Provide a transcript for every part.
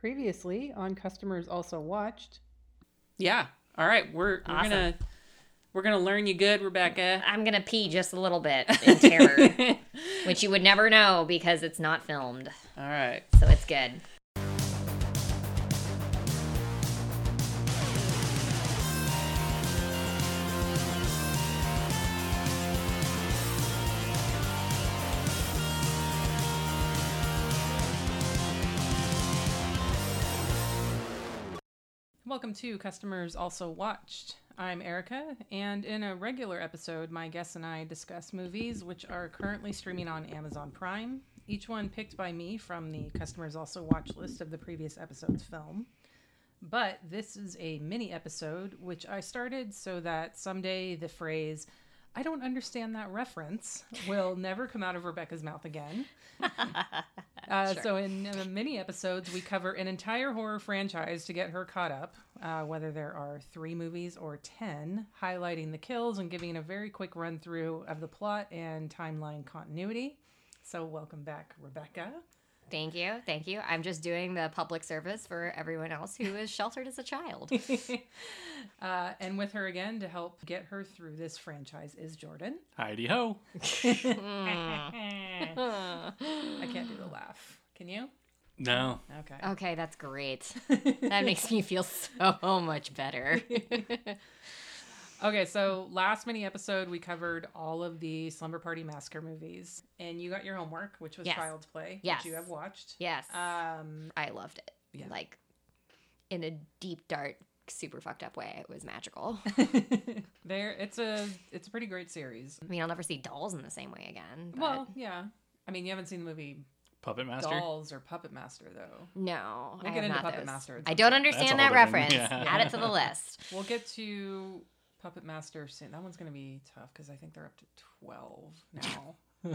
Previously on Customers Also Watched. Yeah. All right. We're we're Awesome. gonna we're gonna learn you good, Rebecca. I'm gonna pee just a little bit in terror, which you would never know because it's not filmed. All right. So it's good. Welcome to Customers Also Watched. I'm Erica, and in a regular episode, my guests and I discuss movies which are currently streaming on Amazon Prime, each one picked by me from the Customers Also Watch list of the previous episode's film. But this is a mini episode which I started so that someday the phrase, I don't understand that reference, will never come out of Rebecca's mouth again. Uh, So, in uh, mini episodes, we cover an entire horror franchise to get her caught up, uh, whether there are three movies or ten, highlighting the kills and giving a very quick run through of the plot and timeline continuity. So, welcome back, Rebecca. Thank you, thank you. I'm just doing the public service for everyone else who is sheltered as a child. uh, and with her again to help get her through this franchise is Jordan. Heidi ho. I can't do the laugh. Can you? No. Okay. okay, that's great. That makes me feel so much better. Okay, so last mini episode we covered all of the Slumber Party Massacre movies, and you got your homework, which was Yes. Child's Play, Yes. which you have watched. yes, Um, I loved it. Yeah. Like in a deep, dark, super fucked up way. It was magical. there, it's a it's a pretty great series. I mean, I'll never see dolls in the same way again. But Well, yeah. I mean, you haven't seen the movie Puppet Master. Dolls or Puppet Master, though. no, We'll I get have into not Puppet those. Master I don't point. That's understand that reference. yeah. Add it to the list. We'll get to Puppet Master soon. That one's going to be tough because I think they're up to twelve now.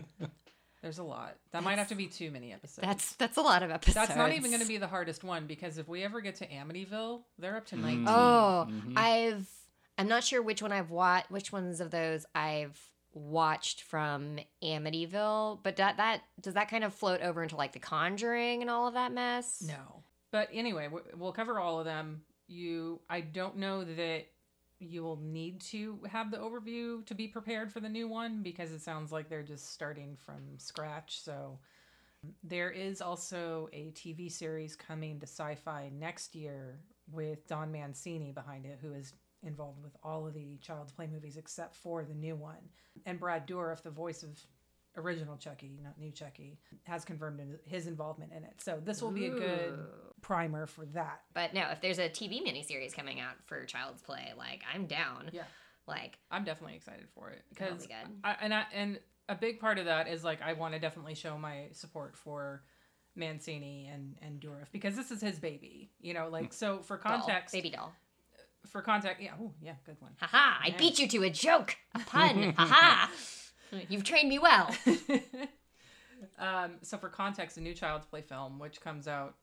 There's a lot. That might have to be too many episodes. That's that's a lot of episodes. That's not even going to be the hardest one because if we ever get to Amityville, they're up to 19. Oh, Mhm. I've I'm not sure which one I've watched. Which ones of those I've watched from Amityville, but that that does that kind of float over into like The Conjuring and all of that mess? No. But anyway, we'll cover all of them. You I don't know that you will need to have the overview to be prepared for the new one because it sounds like they're just starting from scratch. So um, there is also a TV series coming to Syfy next year with Don Mancini behind it who is involved with all of the Child's Play movies except for the new one. And Brad Dourif, the voice of original Chucky, not new Chucky, has confirmed his involvement in it. So this will be a good primer for that. But no, if there's a TV miniseries coming out for Child's Play, like I'm down. Yeah. Like I'm definitely excited for it That'll because be good. I, and I, and a big part of that is like I want to definitely show my support for Mancini and and Dourif because this is his baby. You know, like so hmm. for doll, context, baby doll. for context, yeah, oh yeah, good one. Haha! I beat you to a joke, a pun. Haha! You've trained me well. um, so for context, a new Child's Play film, which comes out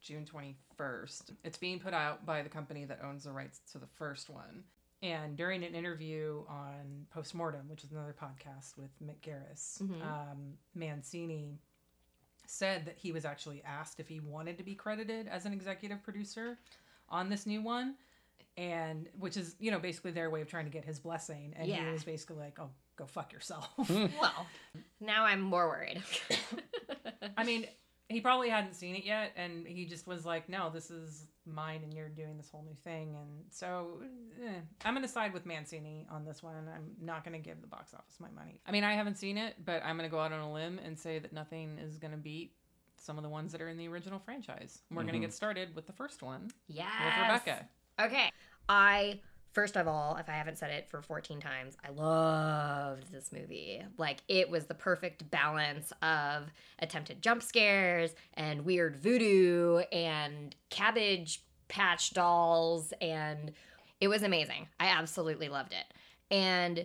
June 21st, it's being put out by the company that owns the rights to the first one. And during an interview on Postmortem, which is another podcast with Mick Garris, Mhm. um, Mancini said that he was actually asked if he wanted to be credited as an executive producer on this new one. And which is, you know, basically their way of trying to get his blessing. And he was basically like, oh, go fuck yourself. well, now I'm more worried. I mean, he probably hadn't seen it yet, and he just was like, "No, this is mine, and you're doing this whole new thing." And so, eh, I'm gonna side with Mancini on this one. I'm not gonna give the box office my money. I mean, I haven't seen it, but I'm gonna go out on a limb and say that nothing is gonna beat some of the ones that are in the original franchise. We're gonna Mhm. get started with the first one yes. with Rebecca. Okay. I first of all, if I haven't said it for 14 times, I loved this movie. Like it was the perfect balance of attempted jump scares and weird voodoo and cabbage patch dolls and it was amazing. I absolutely loved it. And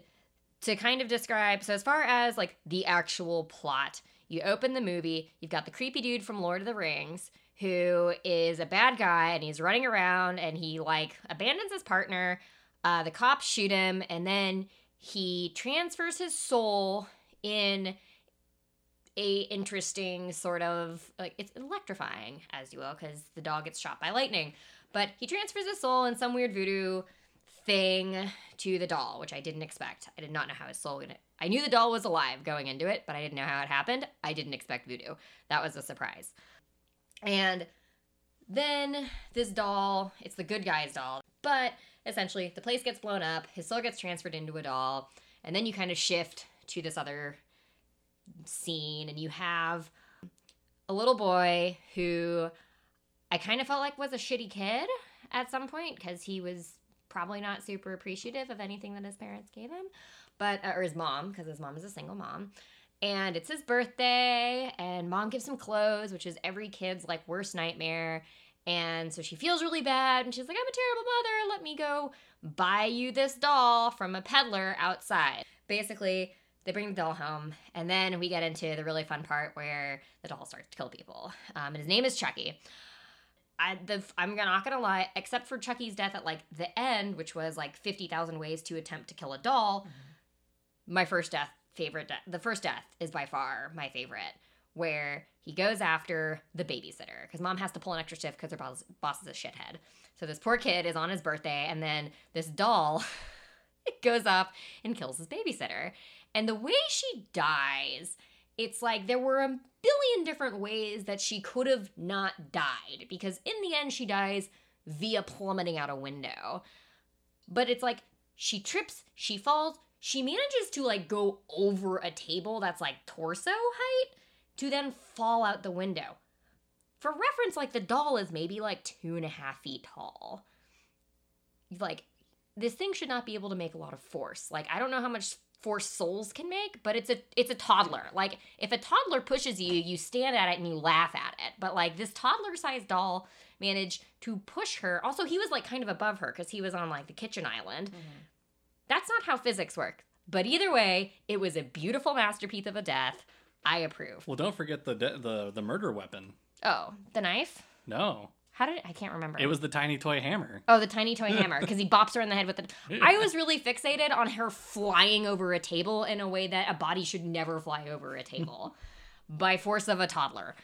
to kind of describe, so as far as like the actual plot, you open the movie, you've got the creepy dude from Lord of the Rings who is a bad guy and he's running around and he like abandons his partner. Uh, the cops shoot him and then he transfers his soul in a interesting sort of like it's electrifying, as you will, because the dog gets shot by lightning. But he transfers his soul in some weird voodoo thing to the doll, which I didn't expect. I did not know how his soul would. I knew the doll was alive going into it, but I didn't know how it happened. I didn't expect voodoo. That was a surprise. And then this doll, it's the good guy's doll, but essentially the place gets blown up, his soul gets transferred into a doll, and then you kind of shift to this other scene and you have a little boy who I kind of felt like was a shitty kid at some point because he was probably not super appreciative of anything that his parents gave him, but uh, or his mom because his mom is a single mom. And it's his birthday, and mom gives him clothes, which is every kid's like worst nightmare. And so she feels really bad, and she's like, I'm a terrible mother. Let me go buy you this doll from a peddler outside. Basically, they bring the doll home, and then we get into the really fun part where the doll starts to kill people. Um, and his name is Chucky. I, the, I'm not gonna lie, except for Chucky's death at like the end, which was like 50,000 ways to attempt to kill a doll, my first death, favorite death, the first death is by far my favorite, where he goes after the babysitter because mom has to pull an extra shift because her boss, boss is a shithead. So this poor kid is on his birthday, and then this doll goes up and kills his babysitter. And the way she dies, it's like there were a billion different ways that she could have not died because in the end she dies via plummeting out a window. But it's like she trips, she falls, she manages to like go over a table that's like torso height to then fall out the window. For reference, like the doll is maybe like two and a half feet tall. Like, this thing should not be able to make a lot of force. Like, I don't know how much force souls can make, but it's a it's a toddler. Like, if a toddler pushes you, you stand at it and you laugh at it. But like this toddler-sized doll managed to push her. Also, he was like kind of above her because he was on like the kitchen island. Mm-hmm. That's not how physics work. But either way, it was a beautiful masterpiece of a death. I approve. Well, don't forget the de- the the murder weapon. Oh, the knife? No, How did I can't remember. it was the tiny toy hammer. Oh, the tiny toy hammer because he bops her in the head with it. I was really fixated on her flying over a table in a way that a body should never fly over a table by force of a toddler.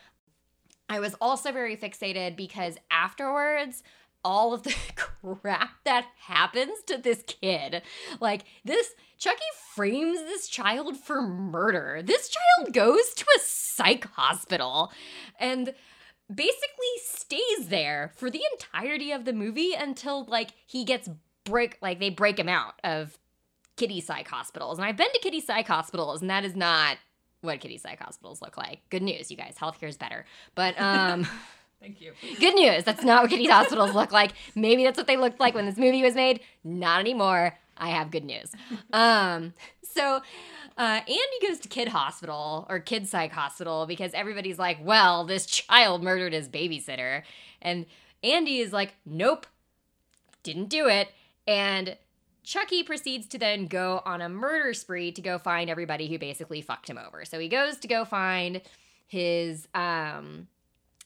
I was also very fixated because afterwards, all of the crap that happens to this kid, like this, Chucky frames this child for murder. This child goes to a psych hospital and basically stays there for the entirety of the movie until like he gets break like they break him out of kitty psych hospitals. And I've been to kitty psych hospitals and that is not what kitty psych hospitals look like. Good news, you guys. Healthcare is better. But um Thank you. good news. That's not what kitty hospitals look like. Maybe that's what they looked like when this movie was made. Not anymore. I have good news. Um so uh, Andy goes to kid hospital or kid psych hospital because everybody's like, well, this child murdered his babysitter. And Andy is like, nope, didn't do it. And Chucky proceeds to then go on a murder spree to go find everybody who basically fucked him over. So he goes to go find his um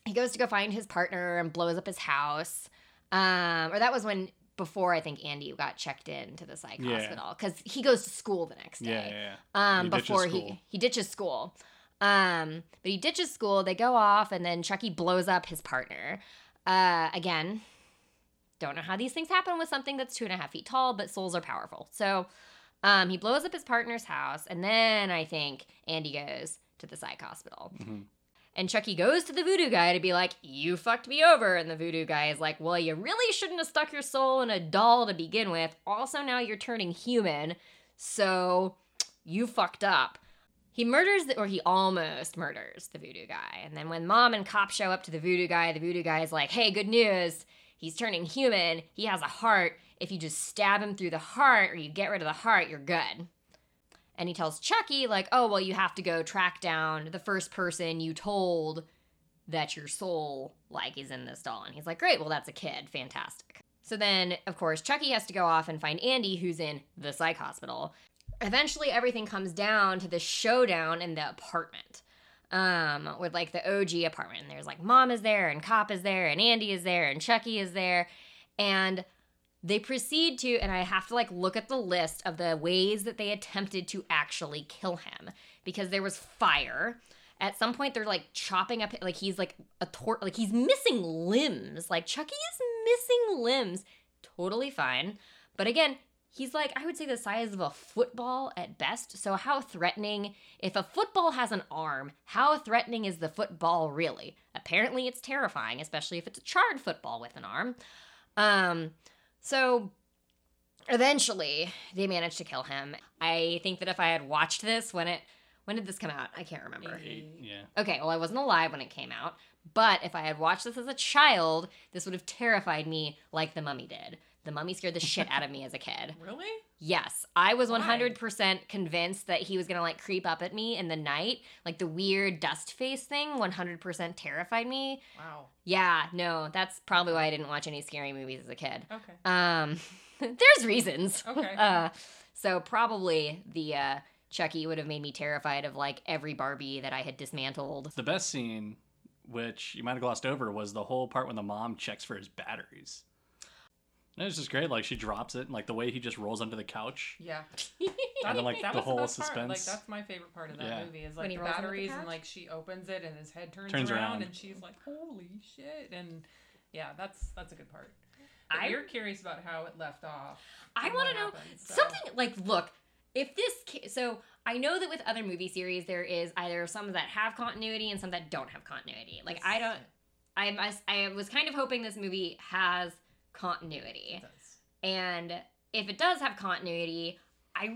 he goes to go find his partner and blows up his house. Um or that was when before I think Andy got checked in to the psych Yeah. hospital cuz he goes to school the next day Yeah, yeah, yeah. um, He before he he ditches school. Um, but he ditches school. They go off, and then Chucky blows up his partner. Uh, again, don't know how these things happen with something that's two and a half feet tall, but souls are powerful. So, um, he blows up his partner's house, and then I think Andy goes to the psych hospital. Mhm. And Chucky goes to the voodoo guy to be like, You fucked me over. And the voodoo guy is like, Well, you really shouldn't have stuck your soul in a doll to begin with. Also, now you're turning human. So you fucked up. He murders, the, or he almost murders the voodoo guy. And then when mom and cops show up to the voodoo guy, the voodoo guy is like, Hey, good news. He's turning human. He has a heart. If you just stab him through the heart or you get rid of the heart, you're good. And he tells Chucky, like, oh, well, you have to go track down the first person you told that your soul, like, is in this doll. And he's like, great, well, that's a kid. Fantastic. So then, of course, Chucky has to go off and find Andy, who's in the psych hospital. Eventually, everything comes down to the showdown in the apartment. Um, with like the OG apartment. And there's like mom is there, and cop is there, and Andy is there, and Chucky is there. And they proceed to and i have to like look at the list of the ways that they attempted to actually kill him because there was fire At some point, they're like chopping up, like he's like a tor, like he's missing limbs. Like Chucky is missing limbs. Totally fine. But again, he's like, I would say the size of a football at best. So, how threatening, if a football has an arm, how threatening is the football really? Apparently, it's terrifying, especially if it's a charred football with an arm. Um, so eventually they managed to kill him. I think that if I had watched this when it when did this come out? I can't remember. Eight, yeah. Okay, well I wasn't alive when it came out, but if I had watched this as a child, this would have terrified me like the mummy did. The mummy scared the shit out of me as a kid. Really? Yes, I was Why? 100% convinced that he was going to like creep up at me in the night. Like the weird dust face thing 100% terrified me. Wow. Yeah, no, that's probably why I didn't watch any scary movies as a kid. Okay. Um, there's reasons. Okay. Uh, so probably the uh, Chucky would have made me terrified of like every Barbie that I had dismantled. The best scene, which you might have glossed over, was the whole part when the mom checks for his batteries. And it's just great. Like she drops it, and like the way he just rolls under the couch. Yeah. And then, like, that the was whole best part. Like suspense. that's my favorite part of that Yeah. movie is When like he the rolls under the batteries and like she opens it and his head turns, Turns around, around. and she's like, "Holy shit!" And yeah, that's that's a good part. But I- you're curious about how it left off. I want to know happened, so- something like look. If this ca- so I know that with other movie series there is either some that have continuity and some that don't have continuity. Like I don't I must I was kind of hoping this movie has continuity. And if it does have continuity, I really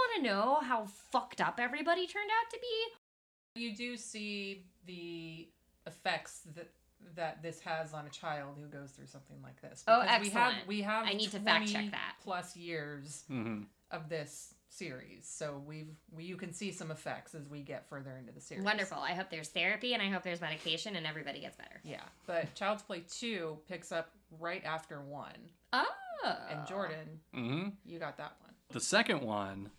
want to know how fucked up everybody turned out to be. You do see the effects that that this has on a child who goes through something like this. Oh, Because We have excellent. we have I need to fact check that. plus years hmm of this series, so we've we, you can see some effects as we get further into the series. Wonderful. I hope there's therapy and I hope there's medication and everybody gets better. Yeah, but Child's Play two picks up right after one, Oh. and Jordan, hmm you got that one. The second one,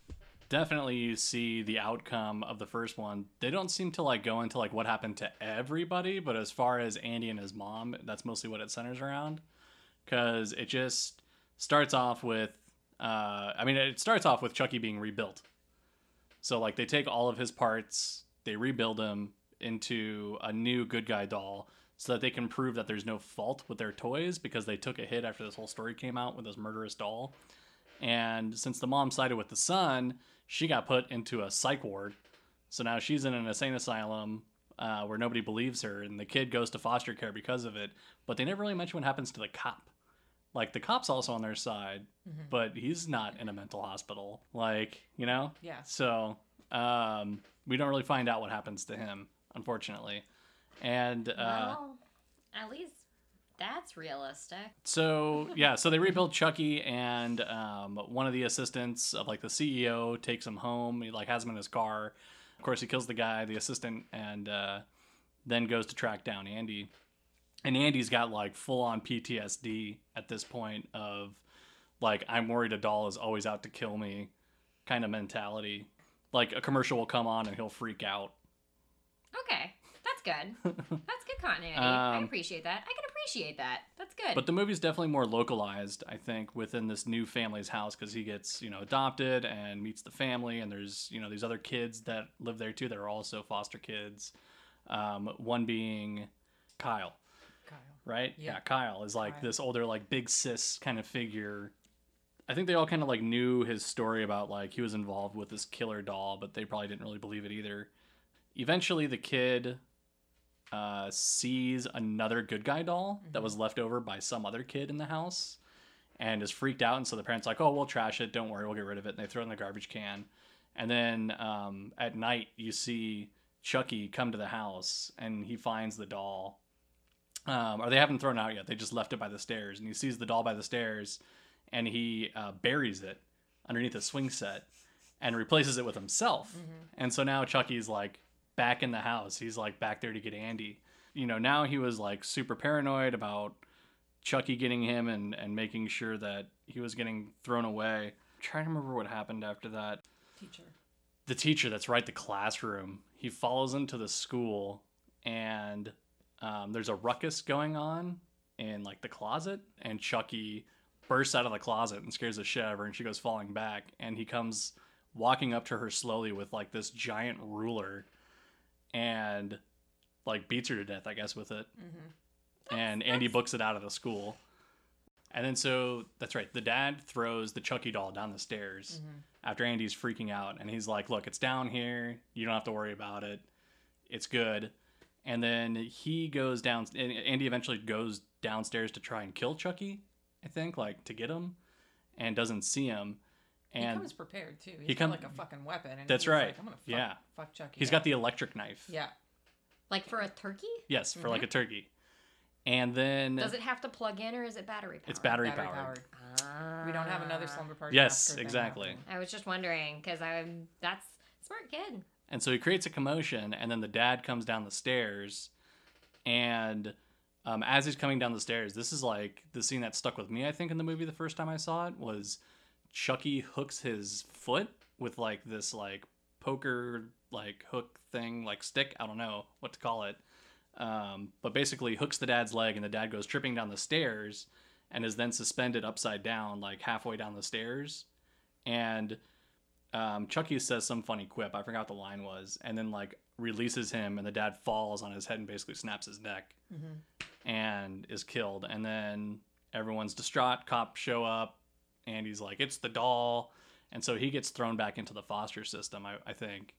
definitely you see the outcome of the first one. They don't seem to like go into like what happened to everybody, but as far as Andy and his mom, that's mostly what it centers around. Because it just starts off with, uh, I mean, it starts off with Chucky being rebuilt. So like they take all of his parts, they rebuild him into a new good guy doll. So that they can prove that there's no fault with their toys because they took a hit after this whole story came out with this murderous doll. And since the mom sided with the son, she got put into a psych ward. So now she's in an insane asylum uh, where nobody believes her, and the kid goes to foster care because of it. But they never really mention what happens to the cop. Like the cop's also on their side, but he's not in a mental hospital. Like you know, Yeah. So um, we don't really find out what happens to him, unfortunately. And uh, well, at least that's realistic. so yeah, so they rebuild Chucky, and um, one of the assistants of like the CEO takes him home. He like has him in his car. Of course, he kills the guy, the assistant, and uh, then goes to track down Andy. And Andy's got like full on PTSD at this point of like I'm worried a doll is always out to kill me kind of mentality. Like a commercial will come on and he'll freak out. Okay. That's good. That's good continuity. I Um, appreciate that. I can appreciate that. That's good. But the movie's definitely more localized, I think, within this new family's house because he gets, you know, adopted and meets the family, and there's, you know, these other kids that live there too that are also foster kids. Um, one being Kyle. Right? Yeah. Yeah, Kyle is like Kyle. this older, like big sis kind of figure. I think they all kind of like knew his story about like he was involved with this killer doll, but they probably didn't really believe it either. Eventually, the kid uh, sees another good guy doll that was left over by some other kid in the house and is freaked out. And so the parents are like, oh, we'll trash it. Don't worry, we'll get rid of it. And they throw it in the garbage can. And then um, at night, you see Chucky come to the house and he finds the doll. Um, or they haven't thrown it out yet. They just left it by the stairs. And he sees the doll by the stairs and he uh, buries it underneath a swing set and replaces it with himself. And so now Chucky's like back in the house. He's like back there to get Andy. You know, now he was like super paranoid about Chucky getting him and, and making sure that he was getting thrown away. I'm trying to remember what happened after that. Teacher. The teacher that's right, the classroom, he follows him to the school and um, there's a ruckus going on in like the closet and Chucky bursts out of the closet and scares the shit out of her and she goes falling back and he comes walking up to her slowly with like this giant ruler and like beats her to death, I guess, with it. Mm-hmm. and Andy books it out of the school. And then so that's right. The dad throws the Chucky doll down the stairs Mm-hmm. after Andy's freaking out, and he's like, "Look, it's down here. You don't have to worry about it. It's good." And then he goes down. and Andy eventually goes downstairs to try and kill Chucky. I think like to get him, and doesn't see him. And he comes prepared too. He's he got like a fucking weapon. And That's he's right. Like, I'm gonna fuck, Yeah. fuck Chucky. he's up." got the electric knife. yeah. Like for a turkey? Yes, for Mm-hmm. like a turkey. And then Does it have to plug in or is it battery powered? it's battery, Battery powered. powered. Ah. We don't have another slumber party. Yes, massacre exactly. happening. I was just wondering because I'm that's smart kid. And so he creates a commotion, and then the dad comes down the stairs. And um, as he's coming down the stairs, this is like the scene that stuck with me, I think, in the movie the first time I saw it was Chucky hooks his foot with like this like poker like hook thing, like stick. I don't know what to call it. Um, but basically hooks the dad's leg, and the dad goes tripping down the stairs and is then suspended upside down, like halfway down the stairs. And um, Chucky says some funny quip. I forgot what the line was, and then like releases him, and the dad falls on his head and basically snaps his neck, and is killed. And then everyone's distraught. Cops show up, and he's like, "It's the doll," and so he gets thrown back into the foster system. I, I think.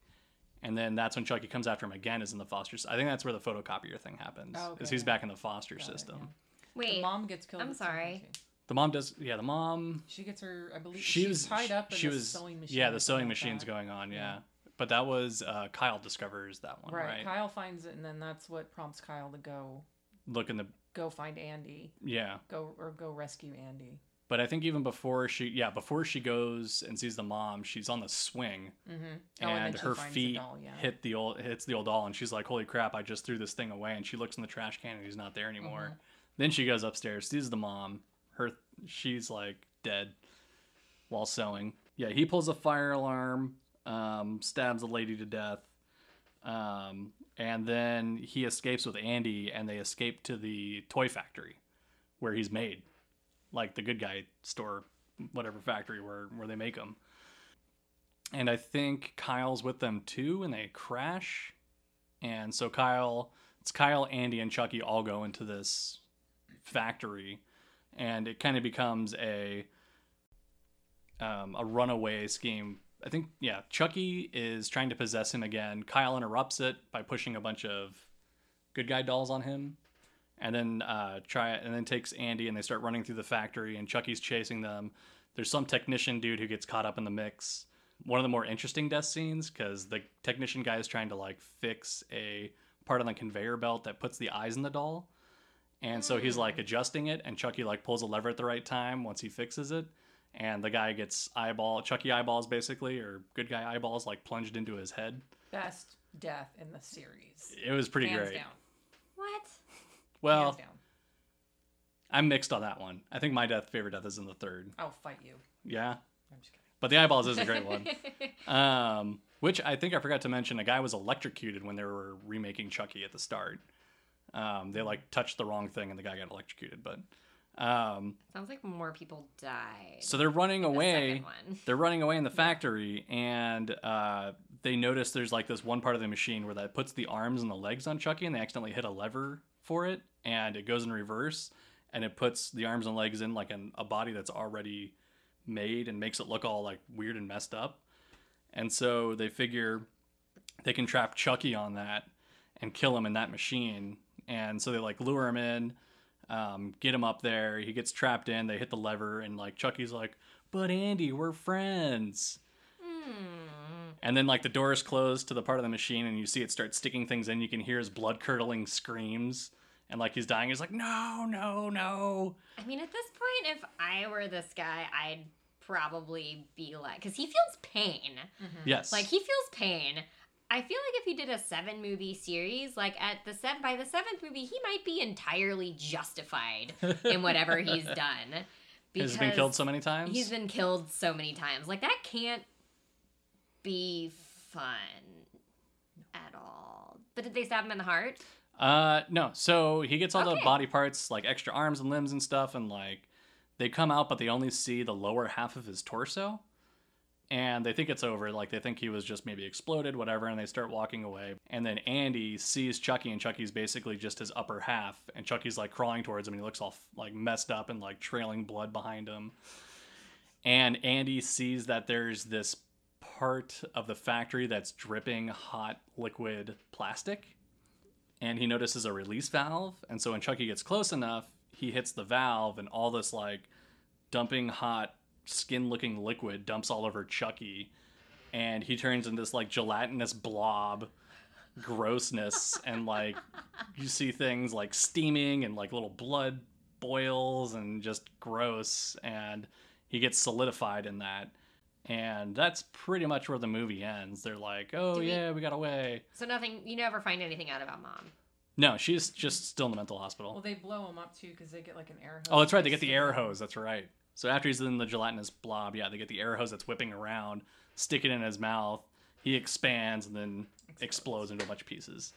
And then that's when Chucky comes after him again, is in the foster. I think that's where the photocopier thing happens. Oh, okay, is he's back in the foster Got it, system. yeah. Wait, The mom gets killed. I'm at some sorry. The mom does, yeah. The mom She gets her. I believe she was tied up. She was sewing machine. yeah the sewing machine's that. going on yeah. Yeah. but that was uh, kyle discovers that one Right. right, Kyle finds it, and then that's what prompts Kyle to go look in the go find Andy, yeah go or go rescue Andy. but i think even before she yeah before she goes and sees the mom she's on the swing Mm-hmm. and her feet hit the old hits the old doll and she's like holy crap i just threw this thing away and she looks in the trash can and he's not there anymore Mm-hmm. then she goes upstairs sees the mom her she's like dead while sewing. Yeah he pulls a fire alarm um, stabs a lady to death um, and then he escapes with andy and they escape to the toy factory where he's made like the good guy store whatever factory where where they make them and I think Kyle's with them too, and they crash. And so Kyle, it's Kyle, Andy, and Chucky all go into this factory, and it kind of becomes a um, a runaway scheme. I think yeah, Chucky is trying to possess him again. Kyle interrupts it by pushing a bunch of good guy dolls on him, and then uh, try and then takes Andy, and they start running through the factory, and Chucky's chasing them. There's some technician dude who gets caught up in the mix one of the more interesting death scenes because the technician guy is trying to like fix a part on the conveyor belt that puts the eyes in the doll and so he's like adjusting it and chucky like pulls a lever at the right time once he fixes it and the guy gets eyeball chucky eyeballs basically or good guy eyeballs like plunged into his head Best death in the series. it was pretty Hands great down. what? well down. i'm mixed on that one i think my death favorite death is in the third I'll fight you. yeah I'm just kidding. but the eyeballs is a great one um, which I think I forgot to mention. A guy was electrocuted when they were remaking Chucky at the start. Um, they like touched the wrong thing and the guy got electrocuted. But um, Sounds like more people died. so they're running away. They're running away in the factory, and uh, they notice there's like this one part of the machine where that puts the arms and the legs on Chucky, and they accidentally hit a lever for it, and it goes in reverse, and it puts the arms and legs in like an, a body that's already made and makes it look all like weird and messed up. And so they figure they can trap Chucky on that and kill him in that machine. And so they like lure him in, um, get him up there. He gets trapped in. They hit the lever, and like Chucky's like, "But Andy, we're friends." Hmm. And then like the door is closed to the part of the machine, and you see it start sticking things in. You can hear his blood curdling screams, and like he's dying. He's like, "No, no, no!" I mean, at this point, if I were this guy, I'd probably be like, because he feels pain. Yes, Like he feels pain. I feel like if he did a seven movie series, like at the seven by the seventh movie, he might be entirely justified in whatever he's done. Because he's been killed so many times. He's been killed so many times. Like that can't be fun at all. But did they stab him in the heart? Uh, no. So he gets all the body parts, like extra arms and limbs and stuff, and like they come out, but they only see the lower half of his torso. And they think it's over. Like they think he was just maybe exploded, whatever, and they start walking away. And then Andy sees Chucky, and Chucky's basically just his upper half, and Chucky's like crawling towards him, and he looks all like messed up and like trailing blood behind him. And Andy sees that there's this part of the factory that's dripping hot liquid plastic, and he notices a release valve. And so when Chucky gets close enough, he hits the valve, and all this like dumping hot skin looking liquid dumps all over Chucky and he turns into this like gelatinous blob grossness and like you see things like steaming and like little blood boils and just gross and he gets solidified in that and that's pretty much where the movie ends they're like oh we- yeah we got away So nothing. You never find anything out about mom. no she's just still in the mental hospital Well, they blow him up too because they get like an air hose. Oh, that's right. They get the air hose. That's right. So after he's in the gelatinous blob, yeah, they get the air hose that's whipping around, stick it in his mouth. He expands and then explodes into a bunch of pieces.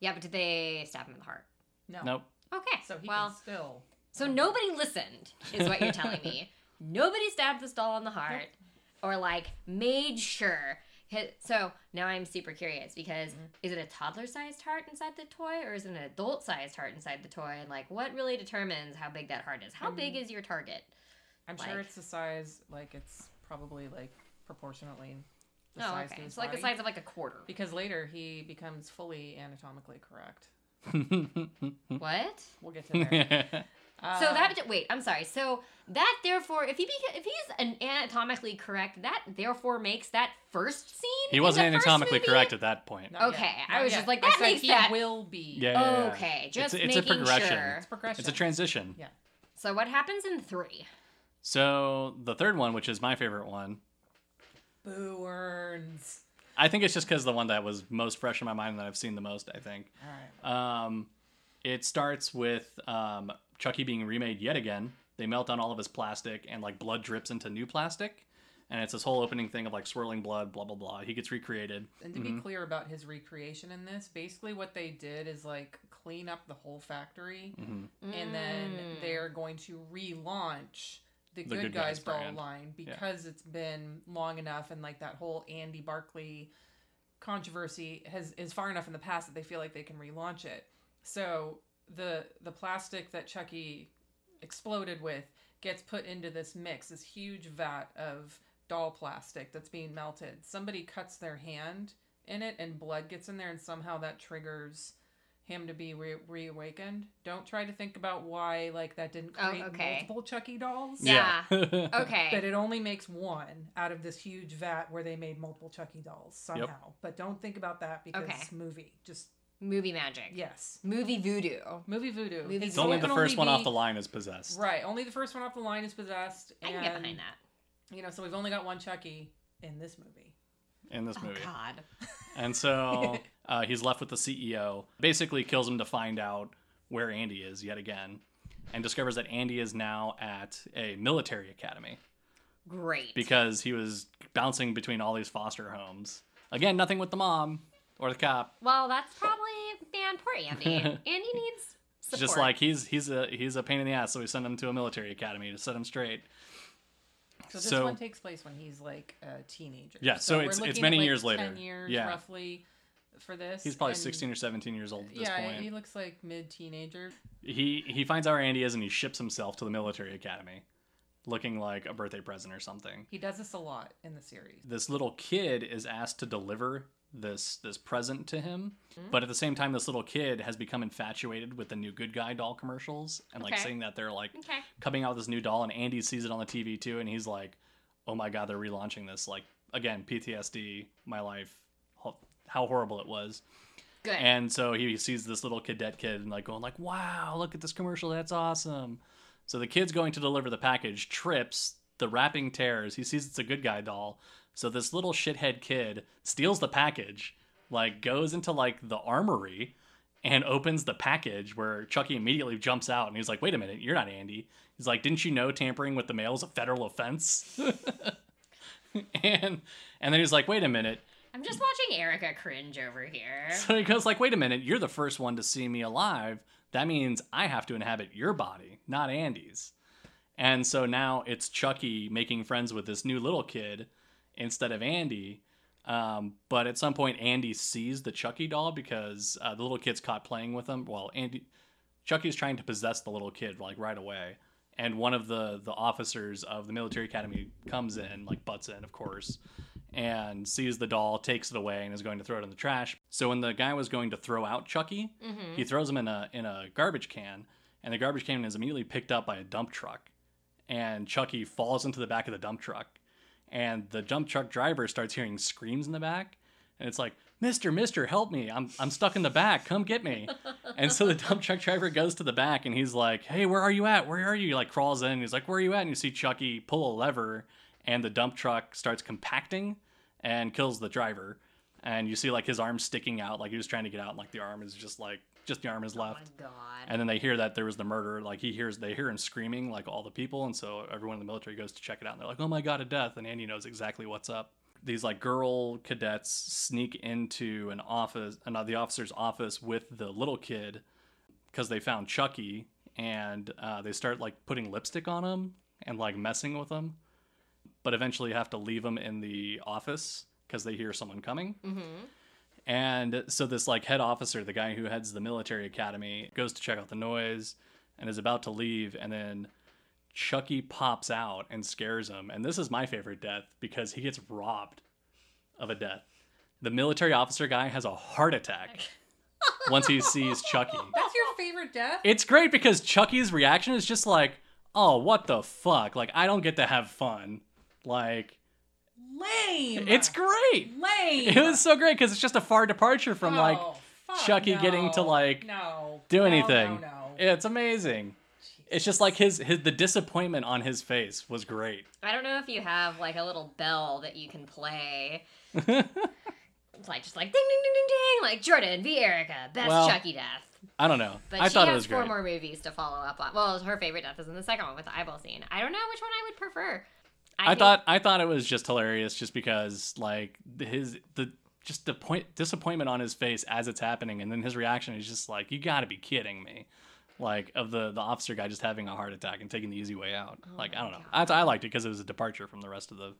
Yeah, but did they stab him in the heart? No. Nope. Okay. So he well, can still. so nobody listened, is what you're telling me. Nobody stabbed this doll in the heart, or like made sure. Hi- So now I'm super curious because Mm-hmm. is it a toddler-sized heart inside the toy, or is it an adult-sized heart inside the toy? And like, what really determines how big that heart is? How big Mm. is your target? I'm like- sure it's the size. Like it's probably like proportionately the oh, size okay. to his So like the size of like a quarter. Because later he becomes fully anatomically correct. What? We'll get to there. So that wait, I'm sorry. So that therefore, if he beca- if he's an anatomically correct, that therefore makes that first scene. he wasn't anatomically correct at that point. not Okay, yet, I was yet. just like, I that said makes he that- will be. Yeah, yeah, yeah. Okay, just it's, it's a progression. sure. It's progression. It's a transition. Yeah. So what happens in three? So the third one, which is my favorite one, Boo earns. I think it's just because the one that was most fresh in my mind that I've seen the most. I think. All right. Um, it starts with um, Chucky being remade yet again. They melt down all of his plastic, and like blood drips into new plastic, and it's this whole opening thing of like swirling blood, blah blah blah. He gets recreated. And to be clear about his recreation in this, basically what they did is like clean up the whole factory, Mm-hmm. and then Mm. they're going to relaunch the, The Good, Good Guys, Guys doll brand. line because it's been long enough, and like that whole Andy Barclay controversy has is far enough in the past that they feel like they can relaunch it. So the the plastic that Chucky exploded with gets put into this mix, this huge vat of doll plastic that's being melted. Somebody cuts their hand in it and blood gets in there and somehow that triggers him to be re- reawakened. Don't try to think about why like that didn't Oh, create okay. multiple Chucky dolls. Yeah. Yeah. Okay. But it only makes one out of this huge vat where they made multiple Chucky dolls somehow. But don't think about that because Okay. movie. Just Movie magic. yes. Movie voodoo. Movie voodoo. Movie His it's only the can first one off the line is possessed. Right. Only the first one off the line is possessed. I can get behind that. You know, so we've only got one Chucky in this movie. In this Oh movie. God. And so uh, he's left with the CEO. Basically, kills him to find out where Andy is yet again, and discovers that Andy is now at a military academy Great. because he was bouncing between all these foster homes. Again, nothing with the mom or the cop. well, that's probably man. Poor Andy. Andy needs It's support. just like he's he's a he's a pain in the ass, so we send him to a military academy to set him straight. So this So- one takes place when he's like a teenager. Yeah, so we're it's- it's many at, like, years later. Ten years Yeah. roughly for this. He's probably and- 16 or 17 years old at this point. Yeah, point. he looks like mid teenager. he he finds out where Andy is and he ships himself to the military academy, looking like a birthday present or something. He does this a lot in the series. This little kid is asked to deliver this this present to him, mm-hmm. but at the same time, this little kid has become infatuated with the new Good Guy doll commercials and like Okay. saying that they're like Okay. coming out with this new doll, and Andy sees it on the TV too, and he's like, "Oh my god, they're relaunching this!" Like again, PTSD, my life, how horrible it was. Good. And so he sees this little cadet kid and like going like, "Wow, look at this commercial. That's awesome." So the kid's going to deliver the package, trips, the wrapping tears. He sees it's a good guy doll. So this little shithead kid steals the package, like goes into like the armory and opens the package where Chucky immediately jumps out and he's like, "Wait a minute, you're not Andy." He's like, "Didn't you know tampering with the mail is a federal offense?" and and then he's like, "Wait a minute, I'm just watching Erica cringe over here. so he goes like, "Wait a minute, you're the first one to see me alive. That means I have to inhabit your body, not Andy's." And so now it's Chucky making friends with this new little kid instead of Andy. Um, but at some point, Andy sees the Chucky doll because uh, the little kid's caught playing with him. Well, Andy, Chucky's trying to possess the little kid like right away, and one of the the officers of the military academy comes in, like butts in, of course, and sees the doll, takes it away, and is going to throw it in the trash. So when the guy was going to throw out Chucky, he throws him in a in a garbage can, and the garbage can is immediately picked up by a dump truck, and Chucky falls into the back of the dump truck, and the dump truck driver starts hearing screams in the back, and it's like. Mister, Mister, help me! I'm I'm stuck in the back. Come get me! And so the dump truck driver goes to the back and he's like, "Hey, where are you at? Where are you?" He like crawls in. He's like, "Where are you at?" And you see Chucky pull a lever, and the dump truck starts compacting and kills the driver. And you see like his arm sticking out, like he was trying to get out, and like the arm is just like just the arm is Oh my left. god. And then they hear that there was the murder. Like he hears, they hear him screaming, like all the people, and so everyone in the military goes to check it out. And they're like, "Oh my god, a death!" And Andy knows exactly what's up. These like girl cadets sneak into an office, uh, the officer's office with the little kid because they found Chucky, and uh, they start like putting lipstick on him and like messing with him, but eventually have to leave him in the office because they hear someone coming. And so this like head officer, the guy who heads the military academy, goes to check out the noise and is about to leave, and then Chucky pops out and scares him. And this is my favorite death because he gets robbed of a death. The military officer guy has a heart attack once he sees Chucky. That's your favorite death? It's great because Chucky's reaction is just like, "Oh, what the fuck? Like I don't get to have fun." Like Lame. it's great. lame. It was so great because it's just a far departure from like Oh, fuck Chucky getting to, like, no. do No, anything. No, no. It's amazing. It's just like his his the disappointment on his face was great. I don't know if you have like a little bell that you can play. It's like just like ding ding ding ding ding, like Jordan v Erica, best Well, Chucky death. I don't know. But I she thought has it was four great. more movies to follow up on. Well, her favorite death is in the second one with the eyeball scene. I don't know which one I would prefer. I think- thought I thought it was just hilarious, just because like his the just the point disappointment on his face as it's happening, and then his reaction is just like, "You got to be kidding me!" Like of the the officer guy just having a heart attack and taking the easy way out. like I don't know. I, I liked it because it was a departure from the rest of the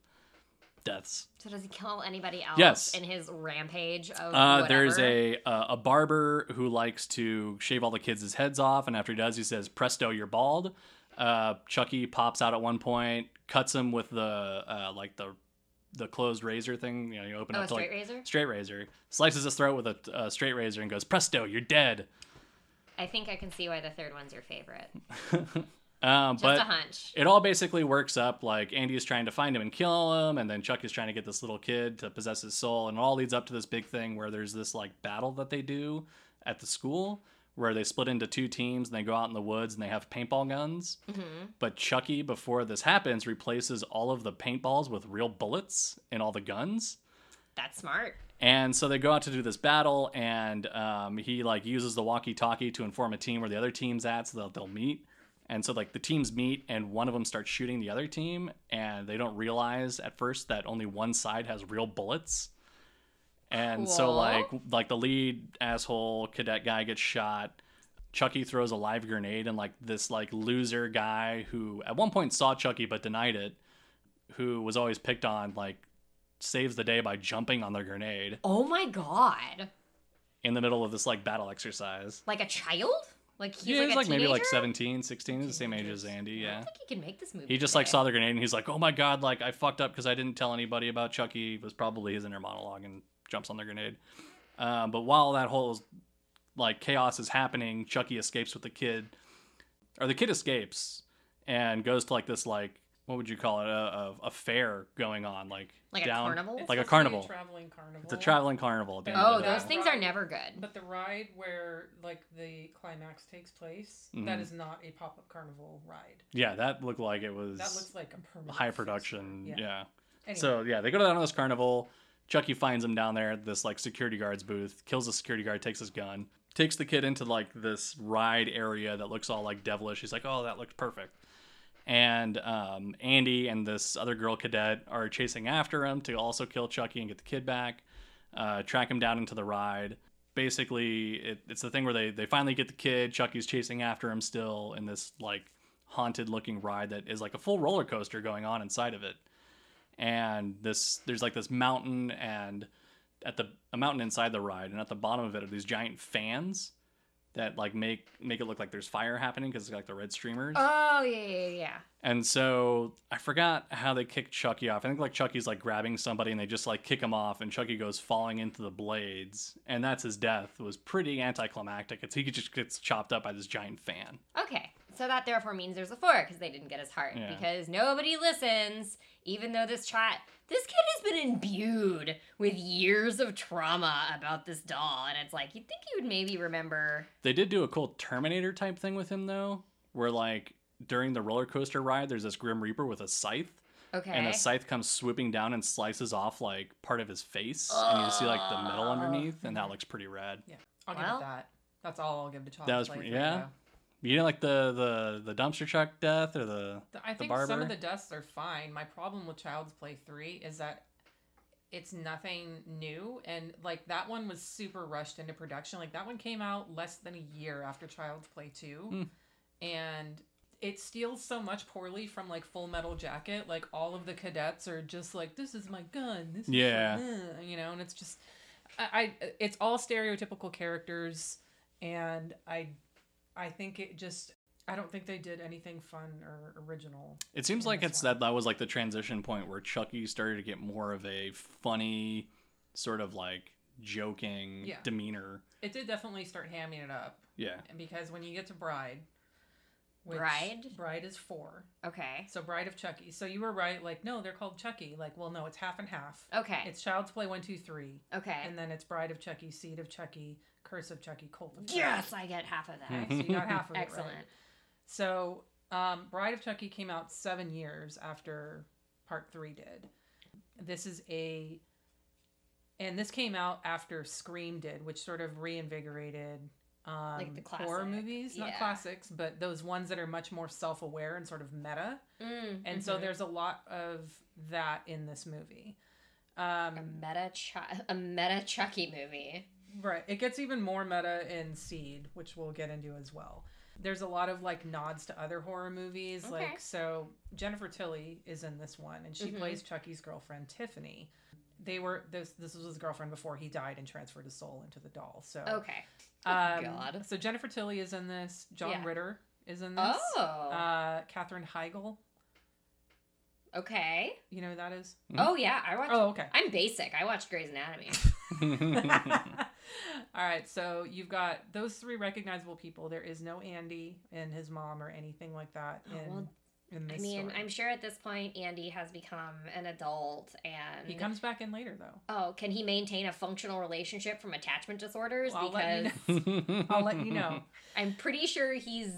deaths. So does he kill anybody else Yes. in his rampage of Uh, there's a uh, a barber who likes to shave all the kids' heads off, and after he does, he says, "Presto, you're bald." Uh, Chucky pops out at one point, cuts him with the uh, like the the closed razor thing. You know, you open Oh, up a to like straight razor? straight razor, slices his throat with a uh, straight razor, and goes, "Presto, you're dead." I think I can see why the third one's your favorite. Um, Just but a hunch. it all basically works up like Andy is trying to find him and kill him, and then Chuck is trying to get this little kid to possess his soul, and it all leads up to this big thing where there's this like battle that they do at the school where they split into two teams and they go out in the woods and they have paintball guns. But Chucky, before this happens, replaces all of the paintballs with real bullets in all the guns. That's smart. And so they go out to do this battle, and um, he like uses the walkie-talkie to inform a team where the other team's at, so that they'll meet. And so like the teams meet, and one of them starts shooting the other team, and they don't realize at first that only one side has real bullets. And so like like the lead asshole cadet guy gets shot. Chucky throws a live grenade, and like this like loser guy who at one point saw Chucky but denied it, who was always picked on, like saves the day by jumping on the grenade Oh my god. in the middle of this like battle exercise. Like a child? Like he's yeah, like he's like maybe like teenager? 17, 16, the same age as Andy, I yeah. don't think he can make this movie. He just like saw the grenade and he's like, "Oh my god, like I fucked up because I didn't tell anybody about Chucky." It was probably his inner monologue and jumps on the grenade. Um, but while that whole like chaos is happening, Chucky escapes with the kid, or the kid escapes and goes to like this like what would you call it a, a, a fair going on like Like a carnival? It's like a supposed to be traveling carnival. It's a traveling carnival. At the end Oh, of the those day. things are never good. But the ride where like the climax takes place, Mhm. that is not a pop-up carnival ride. Yeah, that looked like it was That looks like a high fixture. production. Yeah. Anyway, So yeah, they go down to this carnival. Chucky finds him down there at this like security guard's booth, kills the security guard, takes his gun, takes the kid into like this ride area that looks all like devilish. He's like, "Oh, that looked perfect." And um, Andy and this other girl cadet are chasing after him to also kill Chucky and get the kid back, uh, track him down into the ride. Basically, it, it's the thing where they, they finally get the kid. Chucky's chasing after him still in this like haunted looking ride that is like a full roller coaster going on inside of it. And this there's like this mountain and at the a mountain inside the ride and at the bottom of it are these giant fans that like make make it look like there's fire happening because it's like the red streamers. Oh yeah, yeah, yeah. And so I forgot how they kicked Chucky off. I think like Chucky's like grabbing somebody and they just like kick him off and Chucky goes falling into the blades and that's his death. It was pretty anticlimactic. It's he just gets chopped up by this giant fan. Okay, so that therefore means there's a four because they didn't get his heart Yeah. because nobody listens. Even though this chat. this kid has been imbued with years of trauma about this doll, and it's like you'd think he would maybe remember. They did do a cool Terminator type thing with him though, where like during the roller coaster ride there's this Grim Reaper with a scythe Okay. and the scythe comes swooping down and slices off like part of his face and you see like the metal underneath and that looks pretty rad. Yeah, I'll give it that. That's all I'll give to Child's That was Play pretty- for yeah. You didn't like the the the dumpster truck death or the I The think some barber? of the deaths are fine. My problem with Child's Play 3 is that it's nothing new and like that one was super rushed into production. Like that one came out less than a year after Child's Play 2 Hmm. and it steals so much poorly from like Full Metal Jacket. Like all of the cadets are just like this is my gun. This is Yeah. my- uh," you know, and it's just I, I it's all stereotypical characters and I I think it just I don't think they did anything fun or original. It seems like it's one. that that was like the transition point where Chucky started to get more of a funny sort of like joking Yeah. demeanor. It did definitely start hamming it up, Yeah. and because when you get to Bride, which Bride? Bride is four, okay. so Bride of Chucky. So you were right, like no, they're called Chucky. Like, well, no, it's half and half. Okay. It's Child's Play one, two, three, okay. and then it's Bride of Chucky, Seed of Chucky, Curse of Chucky, Cult of Chucky. yes, I get half of that. So you got half of it. Excellent. Right. So, um, Bride of Chucky came out seven years after Part Three did. This is a, and this came out after Scream did, which sort of reinvigorated um, Like the horror classic, movies, not yeah. classics, but those ones that are much more self-aware and sort of meta. Mm, And so mhm. there's a lot of that in this movie. Um, a meta Chu- a meta Chucky movie. Right. It gets even more meta in Seed, which we'll get into as well. There's a lot of like nods to other horror movies. Okay. Like, so Jennifer Tilly is in this one, and she Mhm. plays Chucky's girlfriend, Tiffany. They were this. This was his girlfriend before he died and transferred his soul into the doll. So, Okay. um, God. So Jennifer Tilly is in this. John Yeah. Ritter is in this. Oh. Uh, Katherine Heigl. okay. You know who that is? Oh yeah, I watched. Oh, okay. I'm basic. I watched Grey's Anatomy. All right, so you've got those three recognizable people. There is no Andy and his mom or anything like that Oh, in, well, in I mean, story. I'm sure at this point Andy has become an adult, and He comes back in later though. Oh, can he maintain a functional relationship from attachment disorders? Well, I'll let because you I'll let you know. I'm pretty sure he's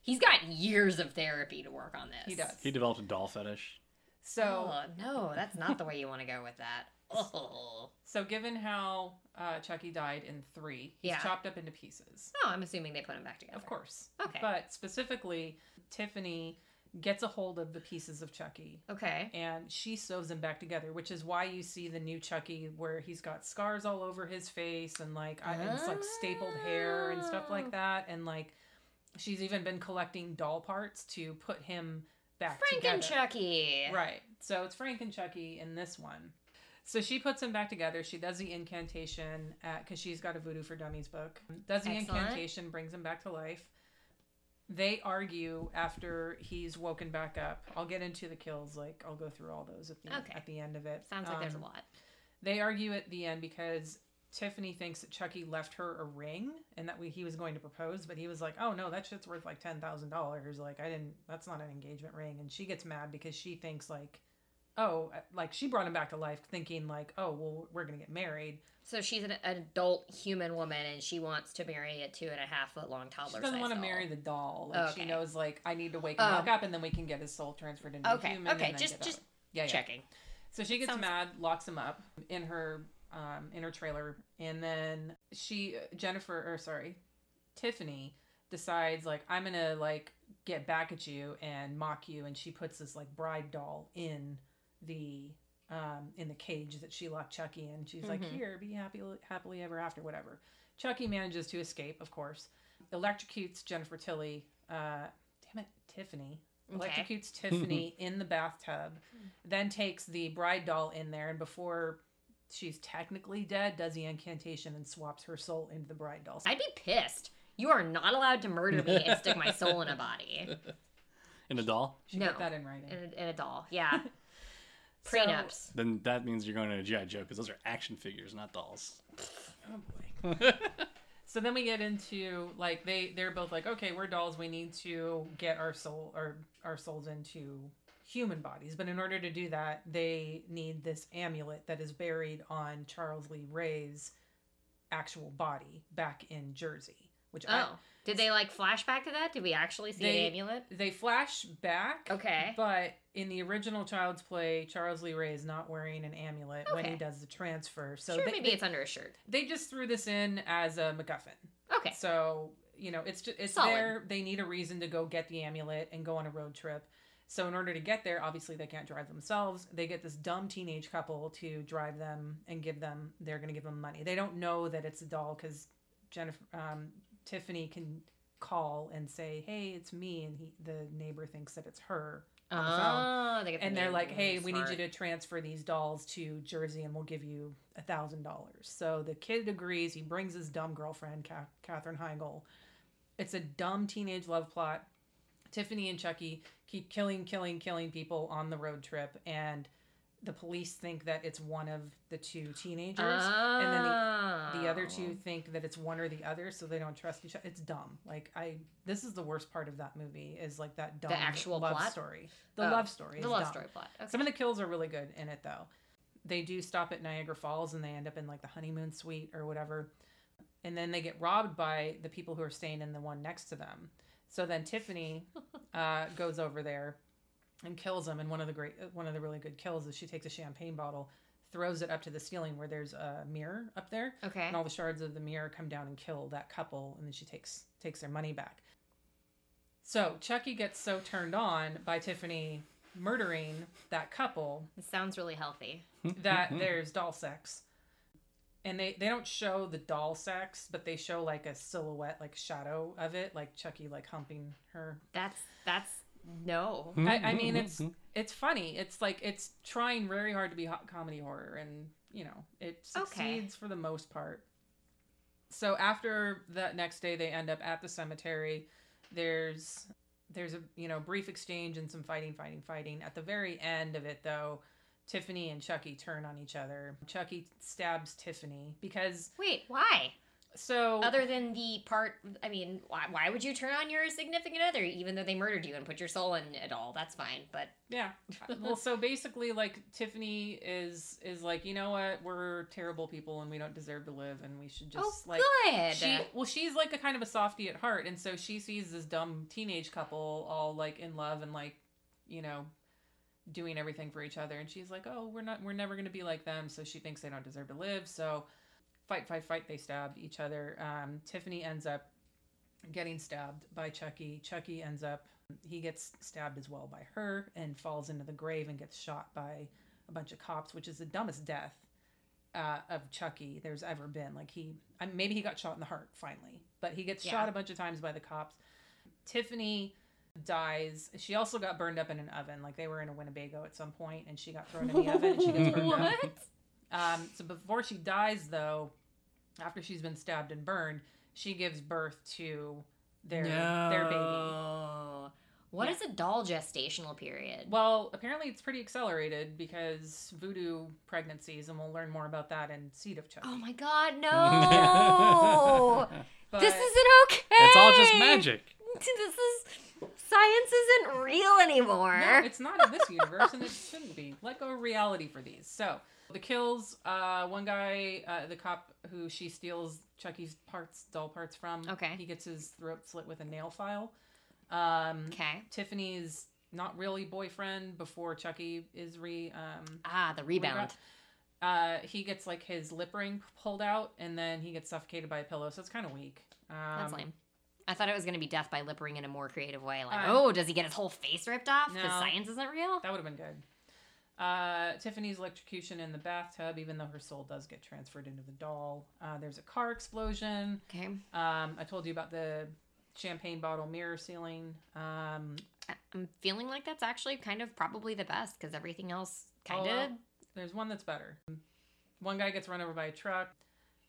he's got years of therapy to work on this. He does. he developed a doll fetish. So, Oh, no, that's not the way you want to go with that. Oh. so given how uh, Chucky died in three, he's Yeah. chopped up into pieces. Oh, I'm assuming they put him back together. Of course. Okay. But specifically, Tiffany gets a hold of the pieces of Chucky Okay. and she sews them back together, which is why you see the new Chucky where he's got scars all over his face and like I, and it's like stapled hair and stuff Oh. like that, and like she's even been collecting doll parts to put him back Frank and. Chucky. Right. So it's Frank and Chucky in this one. So she puts them back together. She does the incantation because she's got a Voodoo for Dummies book. Does the Excellent. incantation, brings him back to life. They argue after he's woken back up. I'll get into the kills. Like I'll go through all those at the Okay. at the end of it. Sounds like there's a Um, lot. They argue at the end because Tiffany thinks that Chucky left her a ring and that we, he was going to propose, but he was like, "Oh no, that shit's worth like ten thousand dollars. Like I didn't. That's not an engagement ring." And she gets mad because she thinks like, "Oh, uh, like she brought him back to life, thinking like, oh well, we're gonna get married." So she's an adult human woman and she wants to marry a two and a half foot long toddler. She doesn't want to doll. marry the doll. Like she knows like I need to wake him Oh. back um, up and then we can get his soul transferred into Okay, a human. okay, just- just yeah, yeah. checking. So she gets Sounds- mad, locks him up in her um, in her trailer, and then she uh, Jennifer or sorry, Tiffany decides like I'm gonna like get back at you and mock you, and she puts this like bride doll in the um, in the cage that she locked Chucky in. She's like, Mhm. "Here, be happy happily ever after, whatever." Chucky manages to escape, of course, electrocutes Jennifer Tilly. Uh, damn damn it, Tiffany Okay. electrocutes Tiffany in the bathtub, then takes the bride doll in there, and before she's technically dead, does the incantation and swaps her soul into the bride doll. I'd be pissed. You are not allowed to murder me and stick my soul in a body. In a doll? She no. put that in writing. In a, in a doll. Yeah. So- Prenups. Then that means you're going to a G.I. Joe because those are action figures, not dolls. Oh boy. so then we get into like they they're both like okay we're dolls we need to get our soul or our souls into human bodies but in order to do that they need this amulet that is buried on Charles Lee Ray's actual body back in Jersey which I, Oh. Did they like flashback to that? Did we actually see They- an amulet? they flash back Okay. but in the original Child's Play Charles Lee Ray is not wearing an amulet when he does the transfer so sure, they, maybe they, it's under a shirt. they just threw this in as a MacGuffin Okay. So you know, it's just it's Solid. there. They need a reason to go get the amulet and go on a road trip. So in order to get there, obviously they can't drive themselves. They get this dumb teenage couple to drive them and give them. They're going to give them money. They don't know that it's a doll because Jennifer um, Tiffany can call and say, "Hey, it's me," and he the neighbor thinks that it's her. Oh, they And they're like, "Hey, we need you to transfer these dolls to Jersey, and we'll give you a thousand dollars." So the kid agrees. He brings his dumb girlfriend, Ka- Katherine Heigl. It's a dumb teenage love plot. Tiffany and Chucky keep killing, killing, killing people on the road trip, and the police think that it's one of the two teenagers, and then the the other two think that it's one or the other, so they don't trust each other. It's dumb. Like I, this is the worst part of that movie is like that dumb actual love plot? story. The Oh, love story. The is love dumb. story plot. Okay. Some of the kills are really good in it though. They do stop at Niagara Falls and they end up in like the honeymoon suite or whatever. And then they get robbed by the people who are staying in the one next to them. So then Tiffany uh, goes over there and kills them. And one of the great, one of the really good kills is she takes a champagne bottle, throws it up to the ceiling where there's a mirror up there, okay. and all the shards of the mirror come down and kill that couple. And then she takes takes their money back. So Chucky gets so turned on by Tiffany murdering that couple It sounds really healthy. that there's doll sex. And they, they don't show the doll sex, but they show like a silhouette, like shadow of it, like Chucky like humping her. That's that's no. Mm-hmm. I, I mean, mm-hmm. it's mm-hmm. it's funny. It's like it's trying very hard to be hot comedy horror, and you know it Okay. succeeds for the most part. So after that next day, they end up at the cemetery. There's there's a you know brief exchange and some fighting, fighting, fighting. At the very end of it, though, Tiffany and Chucky turn on each other. Chucky stabs Tiffany because Wait, why? So Other than the part, I mean, why, why would you turn on your significant other even though they murdered you and put your soul in it all? That's fine, but Yeah. well, so basically, like Tiffany is is like, you know what? We're terrible people, and we don't deserve to live, and we should just oh, like. good. She well, she's like a kind of a softie at heart, and so she sees this dumb teenage couple all like in love and like, you know, doing everything for each other, and she's like, oh, we're not, we're never gonna be like them. So she thinks they don't deserve to live. So, fight, fight, fight. They stab each other. Um, Tiffany ends up getting stabbed by Chucky. Chucky ends up he gets stabbed as well by her and falls into the grave and gets shot by a bunch of cops, which is the dumbest death uh, of Chucky there's ever been. Like he, I maybe he got shot in the heart finally, but he gets Yeah. shot a bunch of times by the cops. Tiffany dies. She also got burned up in an oven. Like they were in a Winnebago at some point, and she got thrown in the oven and she gets burned up. what? Um, so before she dies, though, after she's been stabbed and burned, she gives birth to their their baby. No. What Yeah. is a doll gestational period? Well, apparently it's pretty accelerated because voodoo pregnancies, and we'll learn more about that in Seed of Chucky. Oh my god, no! This isn't okay. It's all just magic. This is science isn't real anymore. no, it's not in this universe, and it shouldn't be. Let go of reality for these. So the kills. Uh, one guy, uh, the cop who she steals Chucky's parts, doll parts from. Okay. He gets his throat slit with a nail file. Um, okay. Tiffany's not really boyfriend before Chucky is re um Ah, the rebound. uh he gets like his lip ring pulled out and then he gets suffocated by a pillow so it's kind of weak um That's lame. I thought it was going to be death by lip ring in a more creative way. Like, Uh, oh, does he get his whole face ripped off? Because no. science isn't real? that would have been good uh tiffany's electrocution in the bathtub even though her soul does get transferred into the doll uh there's a car explosion Okay. um i told you about the champagne bottle mirror ceiling. Um, I'm feeling like that's actually kind of probably the best because everything else kind Oh, of. there's one that's better. One guy gets run over by a truck,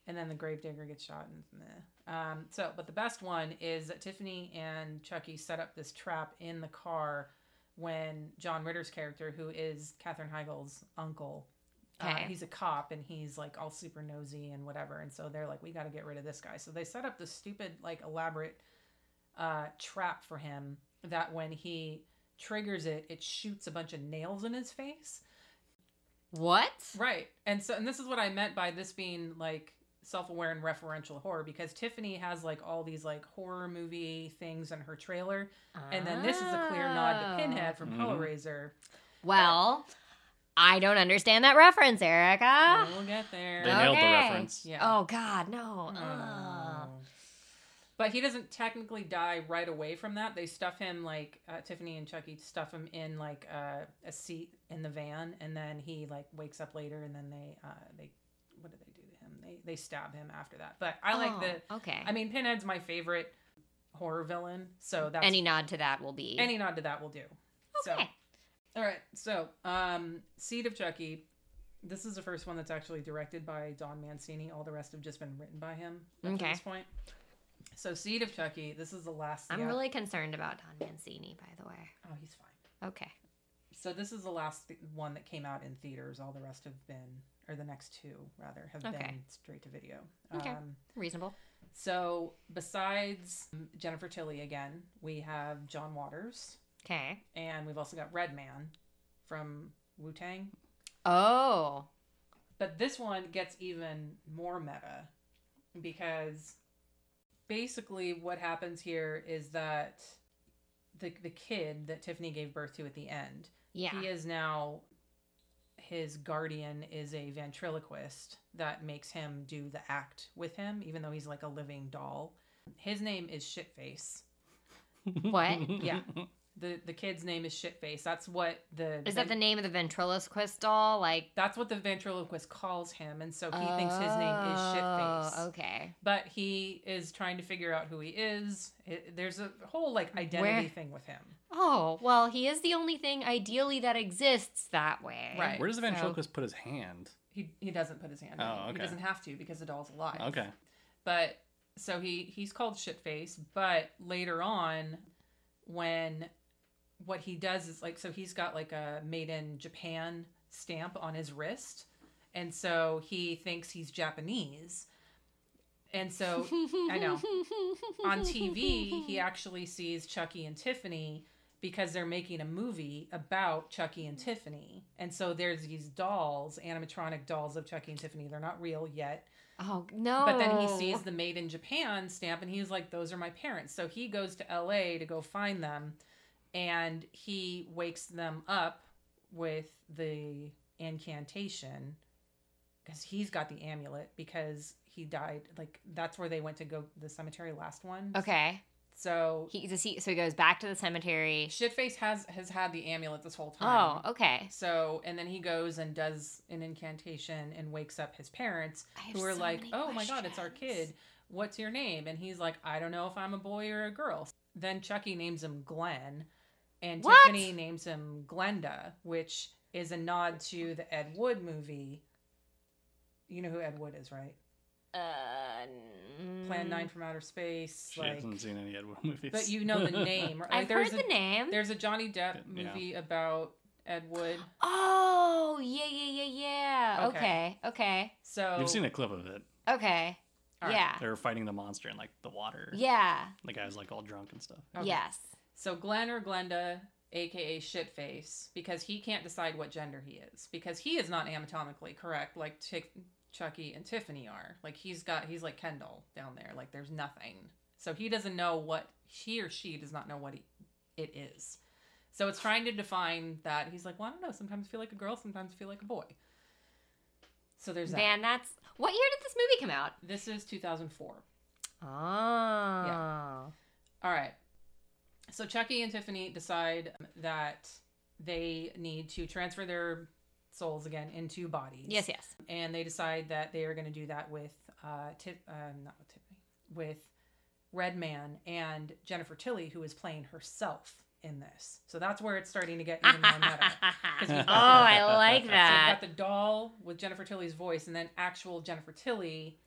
and then the gravedigger gets shot. And meh. Um, so, but the best one is that Tiffany and Chucky set up this trap in the car when John Ritter's character, who is Katherine Heigl's uncle, uh, he's a cop and he's like all super nosy and whatever. And so they're like, we got to get rid of this guy. So they set up this stupid, like elaborate uh, trap for him that when he triggers it, it shoots a bunch of nails in his face. What? Right. And so and this is what I meant by this being like self-aware and referential horror because Tiffany has like all these like horror movie things in her trailer and then this is a clear nod to Pinhead from Mhm. Hellraiser. Well, I don't understand that reference, Erica. We'll get there. They nailed the reference. Yeah. Oh God, no. Ugh. Oh. But he doesn't technically die right away from that. They stuff him like uh, Tiffany and Chucky stuff him in like uh, a seat in the van, and then he like wakes up later, and then they uh, they what do they do to him? They they stab him after that. But I like Oh, the Okay. I mean, Pinhead's my favorite horror villain, so that's any nod to that will be any nod to that will do. So, Okay. all right. So, um, Seed of Chucky. This is the first one that's actually directed by Don Mancini. All the rest have just been written by him to Okay. this point. So, Seed of Chucky. This is the last. I'm really concerned about Don Mancini, by the way. Oh, he's fine. Okay. So this is the last th- one that came out in theaters. All the rest have been, or the next two rather, have Okay. been straight to video. Okay. Um, Reasonable. so besides Jennifer Tilly again, we have John Waters. Okay. and we've also got Redman from Wu Tang. Oh. But this one gets even more meta because basically what happens here is that the the kid that Tiffany gave birth to at the end, Yeah. he is now his guardian is a ventriloquist that makes him do the act with him, even though he's like a living doll. His name is Shitface. What? Yeah. The the kid's name is Shitface. That's what the Is that the name of the ventriloquist doll? Like That's what the ventriloquist calls him, and so he thinks his name is Shitface. Oh, Okay. But he is trying to figure out who he is. It, there's a whole like identity Where- thing with him. Oh, well, he is the only thing ideally that exists that way. Right. Where does the So- ventriloquist put his hand? He he doesn't put his hand. Oh, on it. He doesn't have to because the doll's alive. Okay. But so he he's called Shitface. But later on, when what he does is like so he's got like a made in Japan stamp on his wrist, and so he thinks he's Japanese. And so I know. on TV, he actually sees Chucky and Tiffany because they're making a movie about Chucky and Tiffany. And so there's these dolls, animatronic dolls of Chucky and Tiffany. They're not real yet. Oh no! But then he sees the made in Japan stamp and he's like, those are my parents. So he goes to LA to go find them and he wakes them up with the incantation because he's got the amulet because he died. Like, that's where they went to go the cemetery last one. Okay. So He does he so he goes back to the cemetery. Shitface has has had the amulet this whole time. Oh, okay. So and then he goes and does an incantation and wakes up his parents who are so like, "Oh my god, it's our kid. What's your name?" And he's like, "I don't know if I'm a boy or a girl." Then Chucky names him Glenn, and What? Tiffany names him Glenda, which is a nod to the Ed Wood movie. You know who Ed Wood is, right? Uh, Plan Nine from Outer Space. She like, hasn't seen any Ed Wood movies. but you know the name. Right? I've there's heard a, the name. There's a Johnny Depp Yeah. movie about Ed Wood. Oh, yeah, yeah, yeah, yeah. Okay. Okay, okay, So You've seen a clip of it. okay. All right. Yeah, They're fighting the monster in like the water. yeah, The guy's like all drunk and stuff. Okay. yes. So Glenn or Glenda, aka Shitface, because he can't decide what gender he is, because he is not anatomically correct like Chick- Chucky and Tiffany are. Like he's got, he's like Ken doll down there. Like there's nothing. So he doesn't know what he or she does not know what he, it is. So it's trying to define that. He's like, well, I don't know. Sometimes I feel like a girl. Sometimes I feel like a boy. So there's that. Man, that's what year did this movie come out? This is 2004. Oh, ah. Yeah. All right. So Chucky and Tiffany decide that they need to transfer their souls again into bodies. yes, yes. And they decide that they are going to do that with uh, Tip, uh, not with Tiffany, with Redman and Jennifer Tilly, who is playing herself in this. So that's where it's starting to get even more meta. oh, I like So you've that. got the doll with Jennifer Tilly's voice, and then actual Jennifer Tilly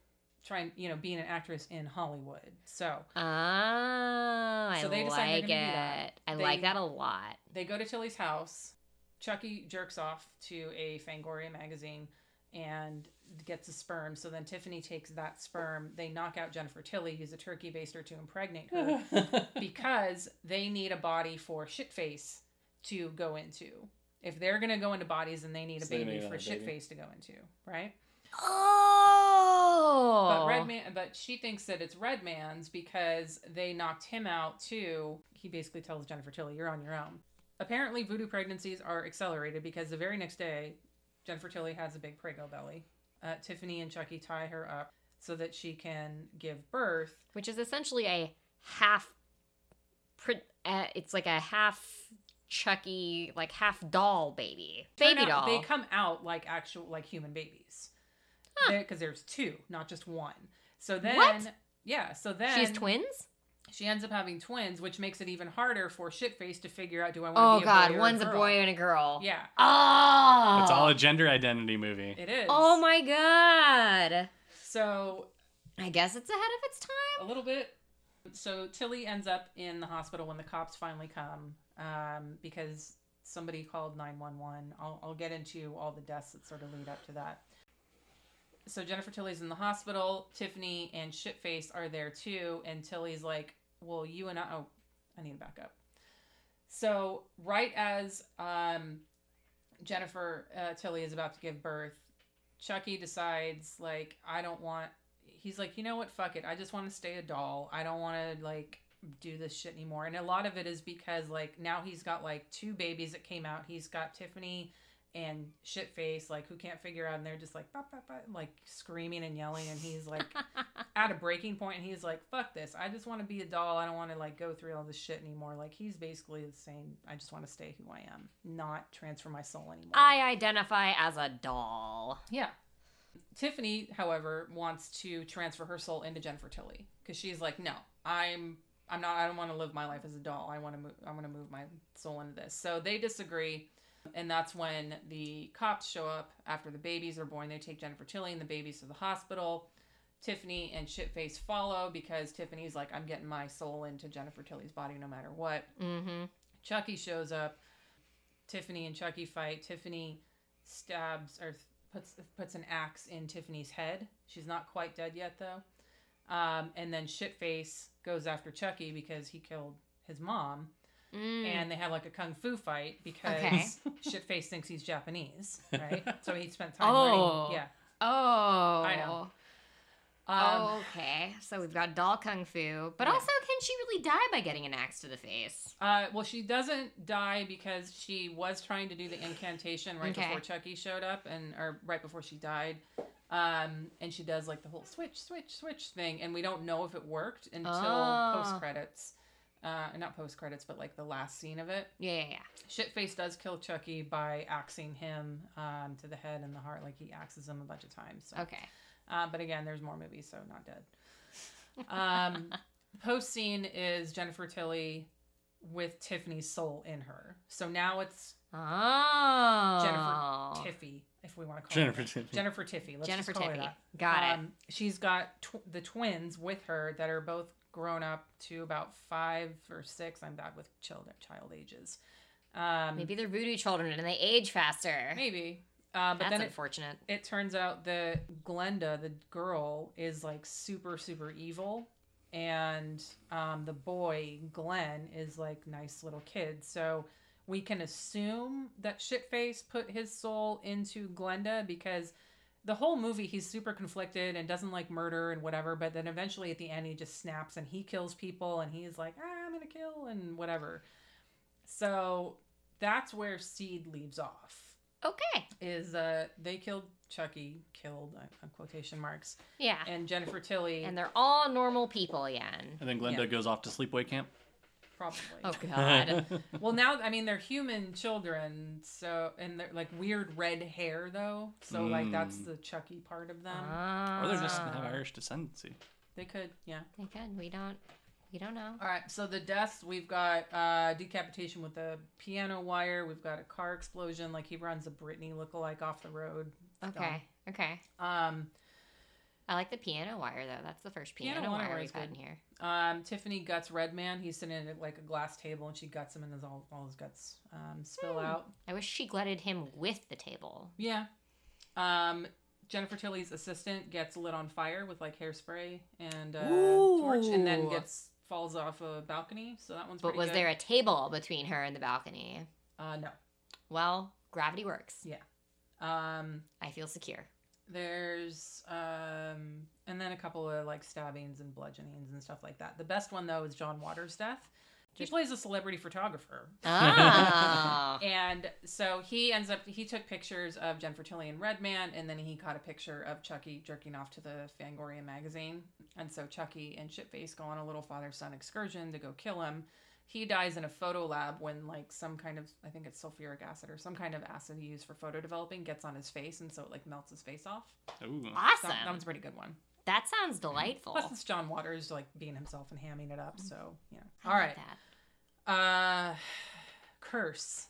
trying, you know, being an actress in Hollywood. So Oh, I So they decided like they're gonna do that. I They- like that a lot. they go to Tilly's house. Chucky jerks off to a Fangoria magazine and gets a sperm. So then Tiffany takes that sperm. They knock out Jennifer Tilly, use a turkey baster to impregnate her because they need a body for Shitface to go into. If they're gonna go into bodies, then they need a So baby need for. Shitface to go into, right? Oh, But Redman, but she thinks that it's Redman's because they knocked him out too. He basically tells Jennifer Tilly, "You're on your own." Apparently, voodoo pregnancies are accelerated because the very next day, Jennifer Tilly has a big prego belly. Uh, Tiffany and Chucky tie her up so that she can give birth. which is essentially a half. Uh, it's like a half Chucky, like half doll baby, Turn baby out- doll. They come out like actual like human babies, Huh. because there's two, not just one. So then, What? yeah. So then She's twins. She ends up having twins, which makes it even harder for Shitface to figure out: Do I want to Oh be a God, boy or one's a a boy and a girl. Yeah, Oh, It's all a gender identity movie. it is. Oh my God. So I guess it's ahead of its time. a little bit. So Tilly ends up in the hospital when the cops finally come um, because somebody called 911. I'll, I'll get into all the deaths that sort of lead up to that. So Jennifer Tilly's in the hospital. Tiffany and Shitface are there too. And Tilly's like, well, you and I, oh, I need to back up. So right as um, Jennifer uh, Tilly is about to give birth, Chucky decides like I don't want. He's like, you know what? Fuck it. I just want to stay a doll. I don't want to like do this shit anymore. And a lot of it is because like now he's got like two babies that came out. He's got Tiffany and Shitface like who can't figure out, and they're just like "Bah, bah, bah," like screaming and yelling, and he's like at a breaking point, and he's like, "Fuck this! I just want to be a doll. I don't want to like go through all this shit anymore." Like he's basically saying, "I just want to stay who I am, not transfer my soul anymore." I identify as a doll. Yeah. Tiffany, however, wants to transfer her soul into Jennifer Tilly because she's like, no, I'm, I'm not. I don't want to live my life as a doll. I want to move. I want to move my soul into this. So they disagree, and that's when the cops show up after the babies are born. They take Jennifer Tilly and the babies to the hospital. Tiffany and Shitface follow because Tiffany's like, I'm getting my soul into Jennifer Tilly's body no matter what. Mm-hmm. Chucky shows up. Tiffany and Chucky fight. Tiffany stabs or puts puts an axe in Tiffany's head. She's not quite dead yet though. Um, and then Shitface goes after Chucky because he killed his mom, Mm. and they have like a kung fu fight because Okay. Shitface thinks he's Japanese, right? so he spent time Oh. learning. Yeah. oh, I know. Um, okay, so we've got doll kung fu, but Yeah. also, can she really die by getting an axe to the face? Uh, well, she doesn't die because she was trying to do the incantation right Okay. before Chucky showed up, and or right before she died. Um, and she does like the whole switch, switch, switch thing, and we don't know if it worked until Oh. post credits. Uh, not post credits, but like the last scene of it. Yeah, yeah, yeah. Shitface does kill Chucky by axing him um, to the head and the heart, like he axes him a bunch of times. So. Okay. Uh, but again, there's more movies, so not dead. Um, post scene is Jennifer Tilly with Tiffany's soul in her. So now it's Oh. Jennifer Tiffy, if we want to call Jennifer her. Tiffy. Jennifer Tiffy. Let's Jennifer just call her Tiffy. that. Got it. Um, she's got tw- the twins with her that are both grown up to about five or six. I'm bad with children, child ages. Um, Maybe they're voodoo children and they age faster. maybe. Uh, but That's then it, it turns out that Glenda, the girl, is like super, super evil. And um, the boy, Glenn, is like nice little kid. So we can assume that Shitface put his soul into Glenda because the whole movie he's super conflicted and doesn't like murder and whatever. But then eventually at the end he just snaps and he kills people and he's like, ah, I'm going to kill and whatever. So that's where Seed leaves off Okay. is uh they killed Chucky, killed uh, on quotation marks, Yeah. and Jennifer Tilly And they're all normal people again. And then Glenda Yeah. goes off to sleepaway camp. Probably. Oh God. Well, now I mean they're human children, so and they're like weird red hair though, so like that's Mm. the Chucky part of them. or they're just have Ah. Irish descendancy. They could, yeah. They could. We don't. We don't know. All right, so the deaths we've got uh, decapitation with a piano wire. We've got a car explosion, like he runs a Britney lookalike off the road. Okay. Okay. Um, I like the piano wire though. That's the first piano, Piano wire wire is we've had good. in here. Um, Tiffany guts Redman. He's sitting at like a glass table, and she guts him, and his all, all his guts um, spill Hmm. out. I wish she glutted him with the table. Yeah. Um, Jennifer Tilly's assistant gets lit on fire with like hairspray and uh, torch, and then gets falls off a balcony. So that one's. But was good. there a table between her and the balcony? Uh, no. Well, gravity works. Yeah. Um, I feel secure. There's um and then a couple of like stabbings and bludgeonings and stuff like that. The best one though is John Waters' death. He plays a celebrity photographer. Oh. And so he ends up he took pictures of Jennifer Tilly and Redman and then he caught a picture of Chucky jerking off to the Fangoria magazine. And so Chucky and Shitface go on a little father son excursion to go kill him. He dies in a photo lab when like some kind of I think it's sulfuric acid or some kind of acid he used for photo developing gets on his face and so it like melts his face off. Ooh. awesome. That, that one's a pretty good one. That sounds delightful. Plus, it's John Waters like being himself and hamming it up. So yeah. I All like right. that. Uh, Curse,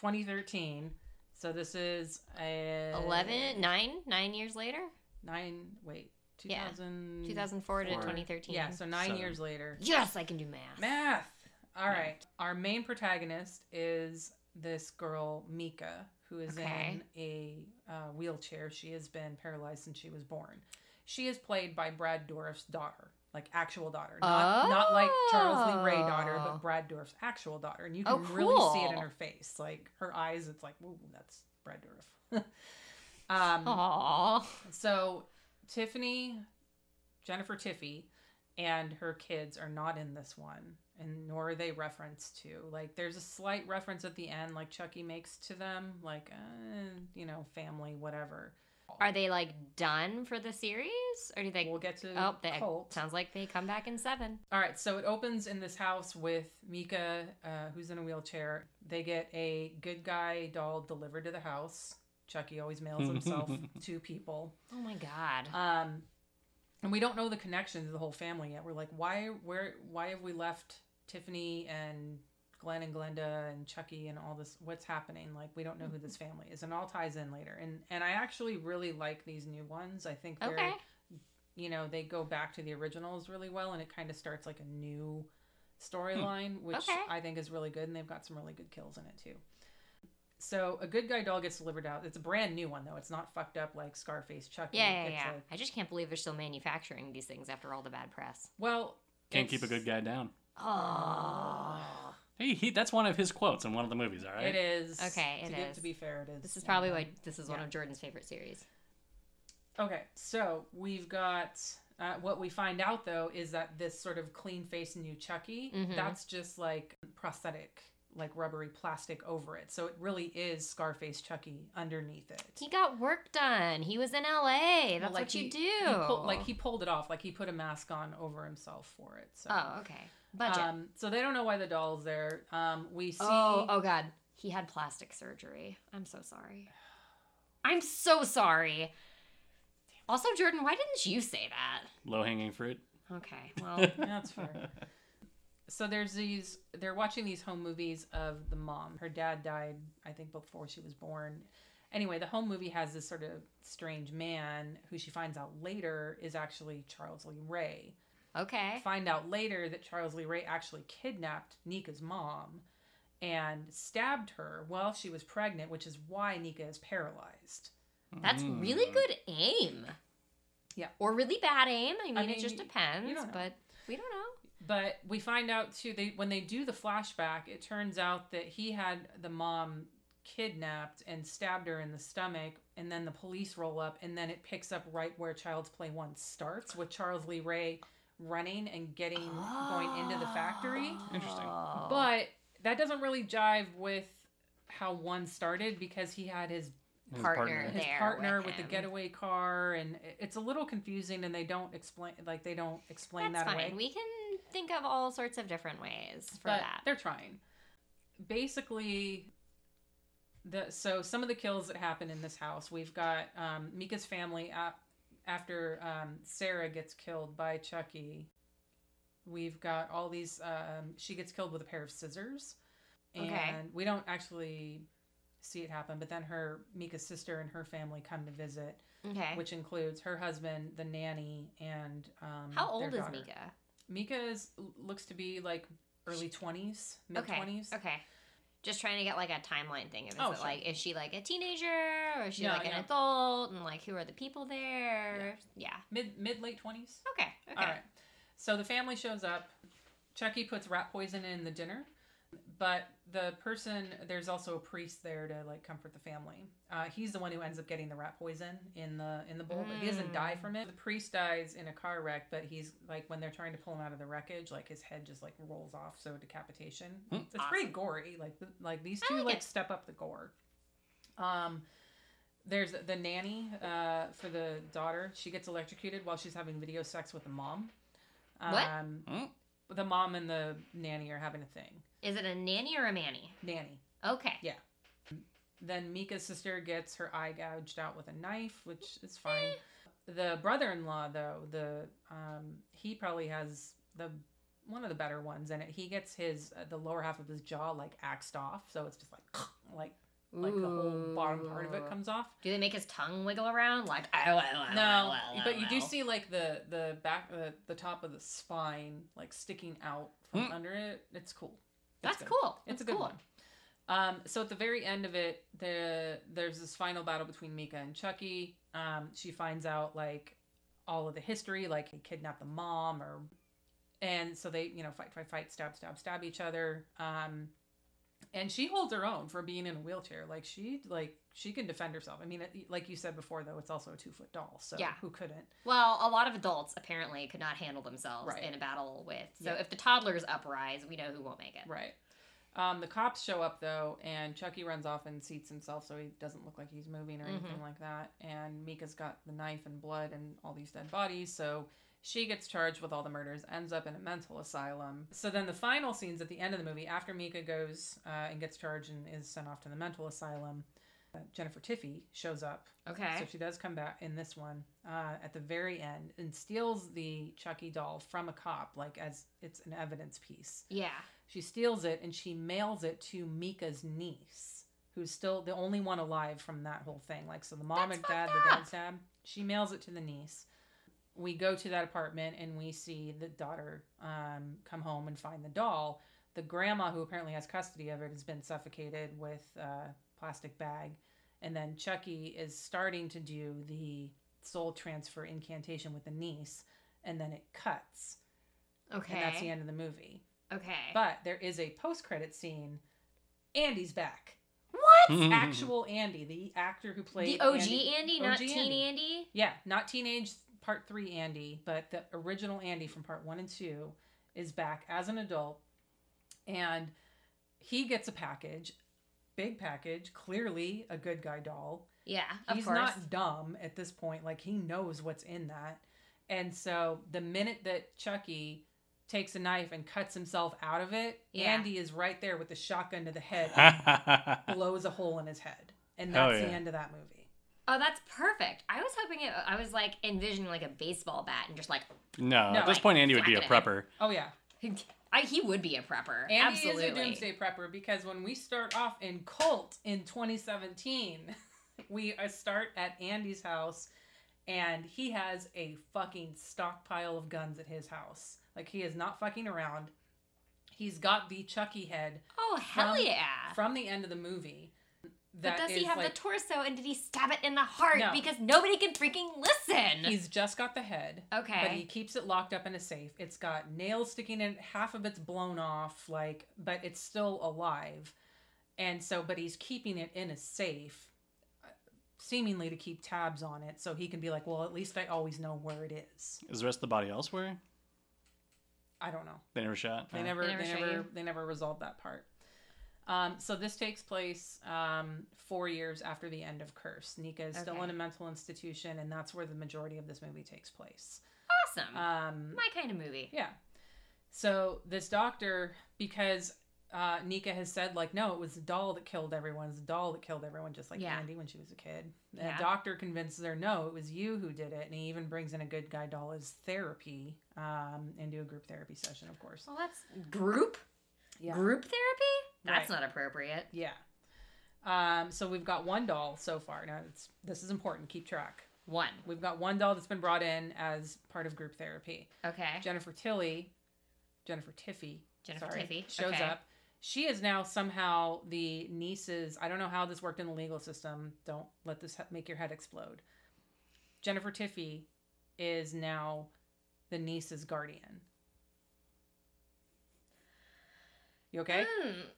2013. So this is a 11, 9, 9 years later? nine. Wait, Yeah. 2004 to 2013. Yeah, so nine Seven. years later. Yes, I can do math. Math. All right. Our main protagonist is this girl Mika, who is Okay. in a uh, wheelchair. She has been paralyzed since she was born. She is played by Brad Dourif's daughter, like actual daughter, not not like Charles Lee Ray daughter, Oh. but Brad Dourif's actual daughter, and you can Oh, really see it in her face, like her eyes. It's like, ooh, that's Brad Dourif. um, Aww. so Tiffany, Jennifer Tiffy, and her kids are not in this one, and nor are they referenced to. Like, there's a slight reference at the end, like Chucky makes to them, like, uh, you know, family, whatever. Are they like done for the series? Or do they. We'll get to oh, they, cult. sounds like they come back in seven. All right, so it opens in this house with Mika, uh, who's in a wheelchair. They get a good guy doll delivered to the house. Chucky always mails himself to people. Oh my god. Um, and we don't know the connection to the whole family yet. We're like, why, where, why have we left Tiffany and Glenn and Glenda and Chucky and all this? What's happening? Like, we don't know who this mm-hmm. family is, and all ties in later. And and I actually really like these new ones. I think they're, Okay. you know, they go back to the originals really well, and it kind of starts like a new storyline, which Okay. I think is really good. And they've got some really good kills in it too. So a good guy doll gets delivered out. It's a brand new one though. It's not fucked up like Scarface Chucky. Yeah, yeah, It's yeah. a- I just can't believe they're still manufacturing these things after all the bad press. Well, Can't keep a good guy down. Oh. Hey, he, that's one of his quotes in one of the movies, all right? It is. Okay, to it give- is. To be fair, it is. This is probably why this is one of Jordan's favorite series. Okay, so we've got. Uh, what we find out though is that this sort of clean faced new Chucky, Mhm. that's just like prosthetic, like rubbery plastic over it. So it really is Scarface Chucky underneath it. He got work done. He was in LA. That's Well, like what you he- do. He pulled, like he pulled it off, like he put a mask on over himself for it. So. Oh, okay. Budget. Um, so they don't know why the doll's there. Um, we see. oh, oh god. He had plastic surgery. I'm so sorry. I'm so sorry. Also, Jordan, why didn't you say that? Low hanging fruit. Okay, well, that's fair. So there's these. They're watching these home movies of the mom. Her dad died, I think, before she was born. Anyway, the home movie has this sort of strange man who she finds out later is actually Charles Lee Ray. okay. Find out later that Charles Lee Ray actually kidnapped Nica's mom and stabbed her while she was pregnant, which is why Nika is paralyzed. That's Mm. really good aim. Yeah. Or really bad aim. I mean, mean, it just depends, you don't know. but we don't know. But we find out too they when they do the flashback, it turns out that he had the mom kidnapped and stabbed her in the stomach, and then the police roll up, and then it picks up right where Child's Play One starts with Charles Lee Ray running and getting going into the factory. Interesting. Oh. But that doesn't really jive with how one started because he had his His Partner. his there partner with with, the getaway car, and it's a little confusing, and they don't explain like they don't explain That's that fine. away. We can think of all sorts of different ways for but that. they're trying. Basically, the so some of the kills that happen in this house, we've got um, Mika's family after um, Sarah gets killed by Chucky, we've got all these. Um, she gets killed with a pair of scissors, and Okay. we don't actually see it happen. But then her Mika's sister and her family come to visit, Okay. which includes her husband, the nanny, and um, How old is. Mika? Mika is looks to be like early twenties, mid twenties. Okay. Just trying to get like a timeline thing. Is Oh, it sure. like is she like a teenager or is she Yeah, like an yeah. adult and like who are the people there? Yeah. Mid mid late twenties. Okay. Okay. All right. So the family shows up. Chucky puts rat poison in the dinner, but the person there's also a priest there to like comfort the family. Uh, he's the one who ends up getting the rat poison in the in the bowl, but he doesn't die Mm. from it. The priest dies in a car wreck, but he's like when they're trying to pull him out of the wreckage, like his head just like rolls off, so decapitation. Hmm. It's pretty gory. Like like these two like like step up the gore. Um. There's the nanny uh, for the daughter. She gets electrocuted while she's having video sex with the mom. What? Um, Hmm? the mom and the nanny are having a thing. Is it a nanny or a manny? Nanny. Okay. Yeah. Then Mika's sister gets her eye gouged out with a knife, which is fine. The brother-in-law, though, the um, he probably has the one of the better ones and. He gets his uh, the lower half of his jaw like axed off, so it's just like like like the whole bottom part of it comes off. Do they make his tongue wiggle around like? No, but you do see like the the back the, the top of the spine like sticking out from Hmm. under it. It's cool. That's good. cool. It's a good cool. one. Um, so at the very end of it, the there's this final battle between Mika and Chucky. Um, she finds out like all of the history, like he kidnapped the mom, or and so they you know fight, fight, fight, stab, stab, stab each other. Um, and she holds her own for being in a wheelchair. Like she like she can defend herself. I mean, it, like you said before, though, it's also a two foot doll, so Yeah. who couldn't? Well, a lot of adults apparently could not handle themselves Right. in a battle with. So Yeah. if the toddlers uprise, we know who won't make it. Right. Um, the cops show up though, and Chucky runs off and seats himself, so he doesn't look like he's moving or anything like that. And Mika's got the knife and blood and all these dead bodies, so she gets charged with all the murders, ends up in a mental asylum. So then the final scenes at the end of the movie, after Mika goes uh, and gets charged and is sent off to the mental asylum, uh, Jennifer Tiffy shows up Okay. so she does come back in this one uh, at the very end and steals the Chucky doll from a cop, like as it's an evidence piece. yeah. She steals it and she mails it to Mika's niece, who's still the only one alive from that whole thing. Like, so the mom That's and dad, the dad's dad, she mails it to the niece. We go to that apartment and we see the daughter um, come home and find the doll. The grandma, who apparently has custody of it, has been suffocated with a plastic bag. And then Chucky is starting to do the soul transfer incantation with the niece, and then it cuts. Okay. And that's the end of the movie. Okay. But there is a post credit scene. Andy's back. what? Actual Andy, the actor who played The OG Andy, Andy. not OG teen Andy. Andy. Yeah, not teenage part three Andy, but the original Andy from part one and two is back as an adult. And he gets a package, big package, clearly a good guy doll. Yeah, of He's course. not dumb at this point. Like he knows what's in that. And so the minute that Chucky takes a knife and cuts himself out of it, Yeah. Andy is right there with the shotgun to the head, blows a hole in his head. And Hell that's the yeah. end of that movie. Oh, that's perfect. I was hoping it. I was like envisioning like a baseball bat and just like no, No, at this like, point, Andy would be a whacking it. prepper. Oh yeah. I, he would be a prepper. Andy Absolutely. is a doomsday prepper because when we start off in Cult in 2017, we uh, start at Andy's house and he has a fucking stockpile of guns at his house. Like he is not fucking around. He's got the Chucky head Oh hell from- yeah! from the end of the movie. But That does he have like, the torso and did he stab it in the heart? No. Because nobody can freaking listen. He's just got the head. okay. But he keeps it locked up in a safe. It's got nails sticking in it, half of it's blown off, like, but it's still alive. And so, but he's keeping it in a safe, uh, seemingly to keep tabs on it, so he can be like, well, at least I always know where it is. Is the rest of the body elsewhere? I don't know. They never shot. They never, They they never never, they never, resolved that part. Um, so this takes place um, four years after the end of Curse. Nica is still in a mental institution, and that's where the majority of this movie takes place. awesome. Um, My kind of movie. Yeah. So this doctor, because uh, Nica has said like, no, it was the doll that killed everyone. It's the doll that killed everyone, just like Yeah. Andy when she was a kid. The Yeah. doctor convinces her, no, it was you who did it, and he even brings in a good guy doll as therapy, um, into a group therapy session, of course. Well, that's group Yeah. group therapy. That's Right. not appropriate. Yeah. Um, so we've got one doll so far. Now it's this is important. Keep track. One. We've got one doll that's been brought in as part of group therapy. Okay. Jennifer Tilly, Jennifer Tiffy, Jennifer sorry, Tiffy, shows okay. up. She is now somehow the niece's. I don't know how this worked in the legal system. Don't let this make your head explode. Jennifer Tiffy is now the niece's guardian. You okay?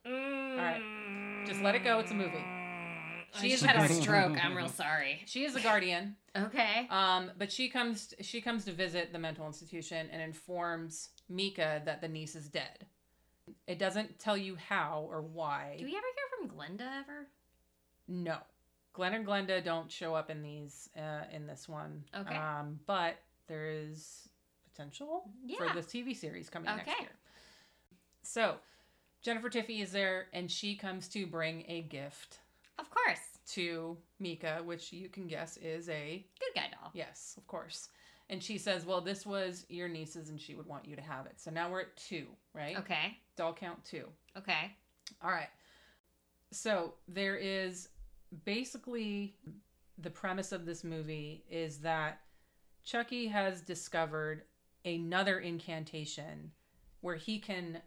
Mm, All right. Just let it go. It's a movie. I She is just had a stroke. I'm real sorry. She is a guardian. Okay. Um, but she comes she comes to visit the mental institution and informs Nica that the niece is dead. It doesn't tell you how or why. Do we ever hear from Glenda ever? No. Glenn and Glenda don't show up in these uh, in this one. Okay. Um, but there is potential for Yeah. this TV series coming next year. So Jennifer Tilly is there and she comes to bring a gift Of course. to Nica, which you can guess is a Good guy doll. Yes, of course. And she says, Well, this was your niece's and she would want you to have it. So now we're at two, right? Okay. Doll count two. Okay. All right. So there is basically the premise of this movie is that Chucky has discovered another incantation where he can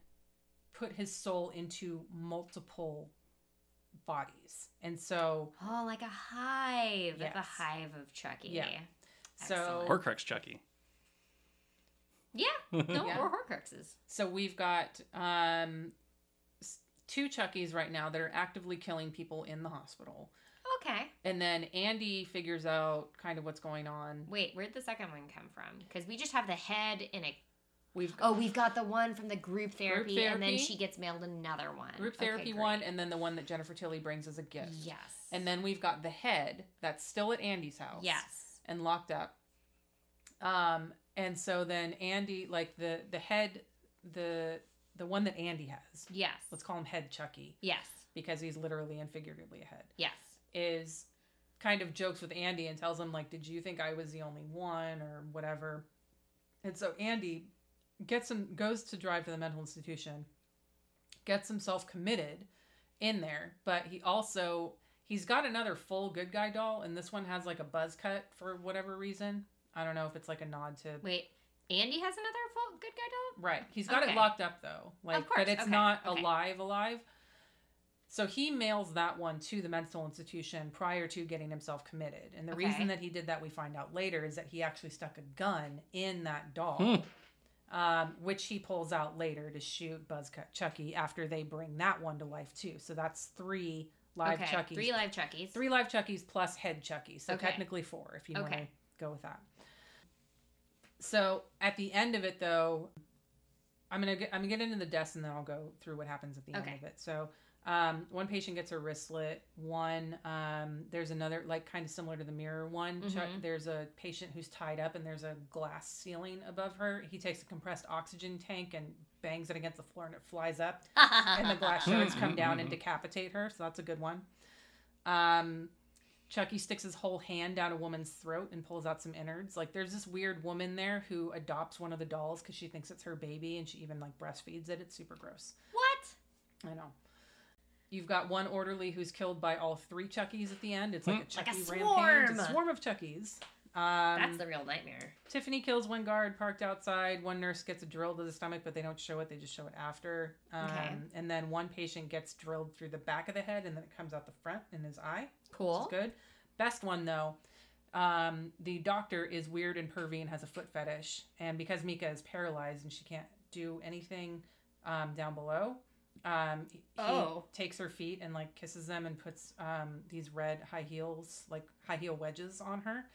put his soul into multiple bodies. And so Oh, like a hive. The Yes. hive of Chucky. Yeah. so Excellent. Horcrux Chucky. Yeah. No, Yeah. or Horcruxes. So we've got um, two Chuckies right now that are actively killing people in the hospital. Okay. And then Andy figures out kind of what's going on. Wait, where'd the second one come from? Because we just have the head in a. We've Oh, we've got the one from the group therapy, and then she gets mailed another one. group therapy great. one, and then the one that Jennifer Tilly brings as a gift. Yes. And then we've got the head that's still at Andy's house. Yes. And locked up. Um, and so then Andy, like the the head, the the one that Andy has. Yes. Let's call him Head Chucky Yes. because he's literally and figuratively a head. Yes. is kind of jokes with Andy and tells him like, "Did you think I was the only one or whatever?" And so Andy gets him goes to drive to the mental institution, gets himself committed in there, but he also he's got another full good guy doll, and this one has like a buzz cut for whatever reason. I don't know if it's like a nod to Wait, Andy has another full good guy doll? Right. He's got Okay. it locked up though. Like course, but it's okay, not okay. alive alive. So he mails that one to the mental institution prior to getting himself committed. And the Okay. reason that he did that we find out later is that he actually stuck a gun in that doll. Hmm. Um, which he pulls out later to shoot Buzzcut Chucky after they bring that one to life too. So that's three live okay. Chuckies. Three live Chuckies. Three live Chuckies plus head Chucky. So Okay. technically four if you want to go with that. So at the end of it though, I'm gonna get I'm gonna get into the deaths and then I'll go through what happens at the Okay. end of it. So um, one patient gets her wrist slit. One um, there's another like kind of similar to the mirror one. Chuck, Mhm. there's a patient who's tied up and there's a glass ceiling above her. He takes a compressed oxygen tank and bangs it against the floor and it flies up and the glass shards come down and decapitate her. So that's a good one. Um, Chucky sticks his whole hand down a woman's throat and pulls out some innards. Like there's this weird woman there who adopts one of the dolls because she thinks it's her baby and she even like breastfeeds it. It's super gross. what? I know. You've got one orderly who's killed by all three Chuckies at the end. It's like a Like Chucky a rampage. A swarm. swarm of Chuckies. Um, That's the real nightmare. Tiffany kills one guard parked outside. One nurse gets a drill to the stomach, but they don't show it. They just show it after. Um, Okay. And then one patient gets drilled through the back of the head, and then it comes out the front in his eye. Which Cool. is good. Best one though. Um, the doctor is weird and pervy and has a foot fetish, and because Nica is paralyzed and she can't do anything um, down below, um, he Oh. takes her feet and like kisses them and puts um, these red high heels, like high heel wedges, on her.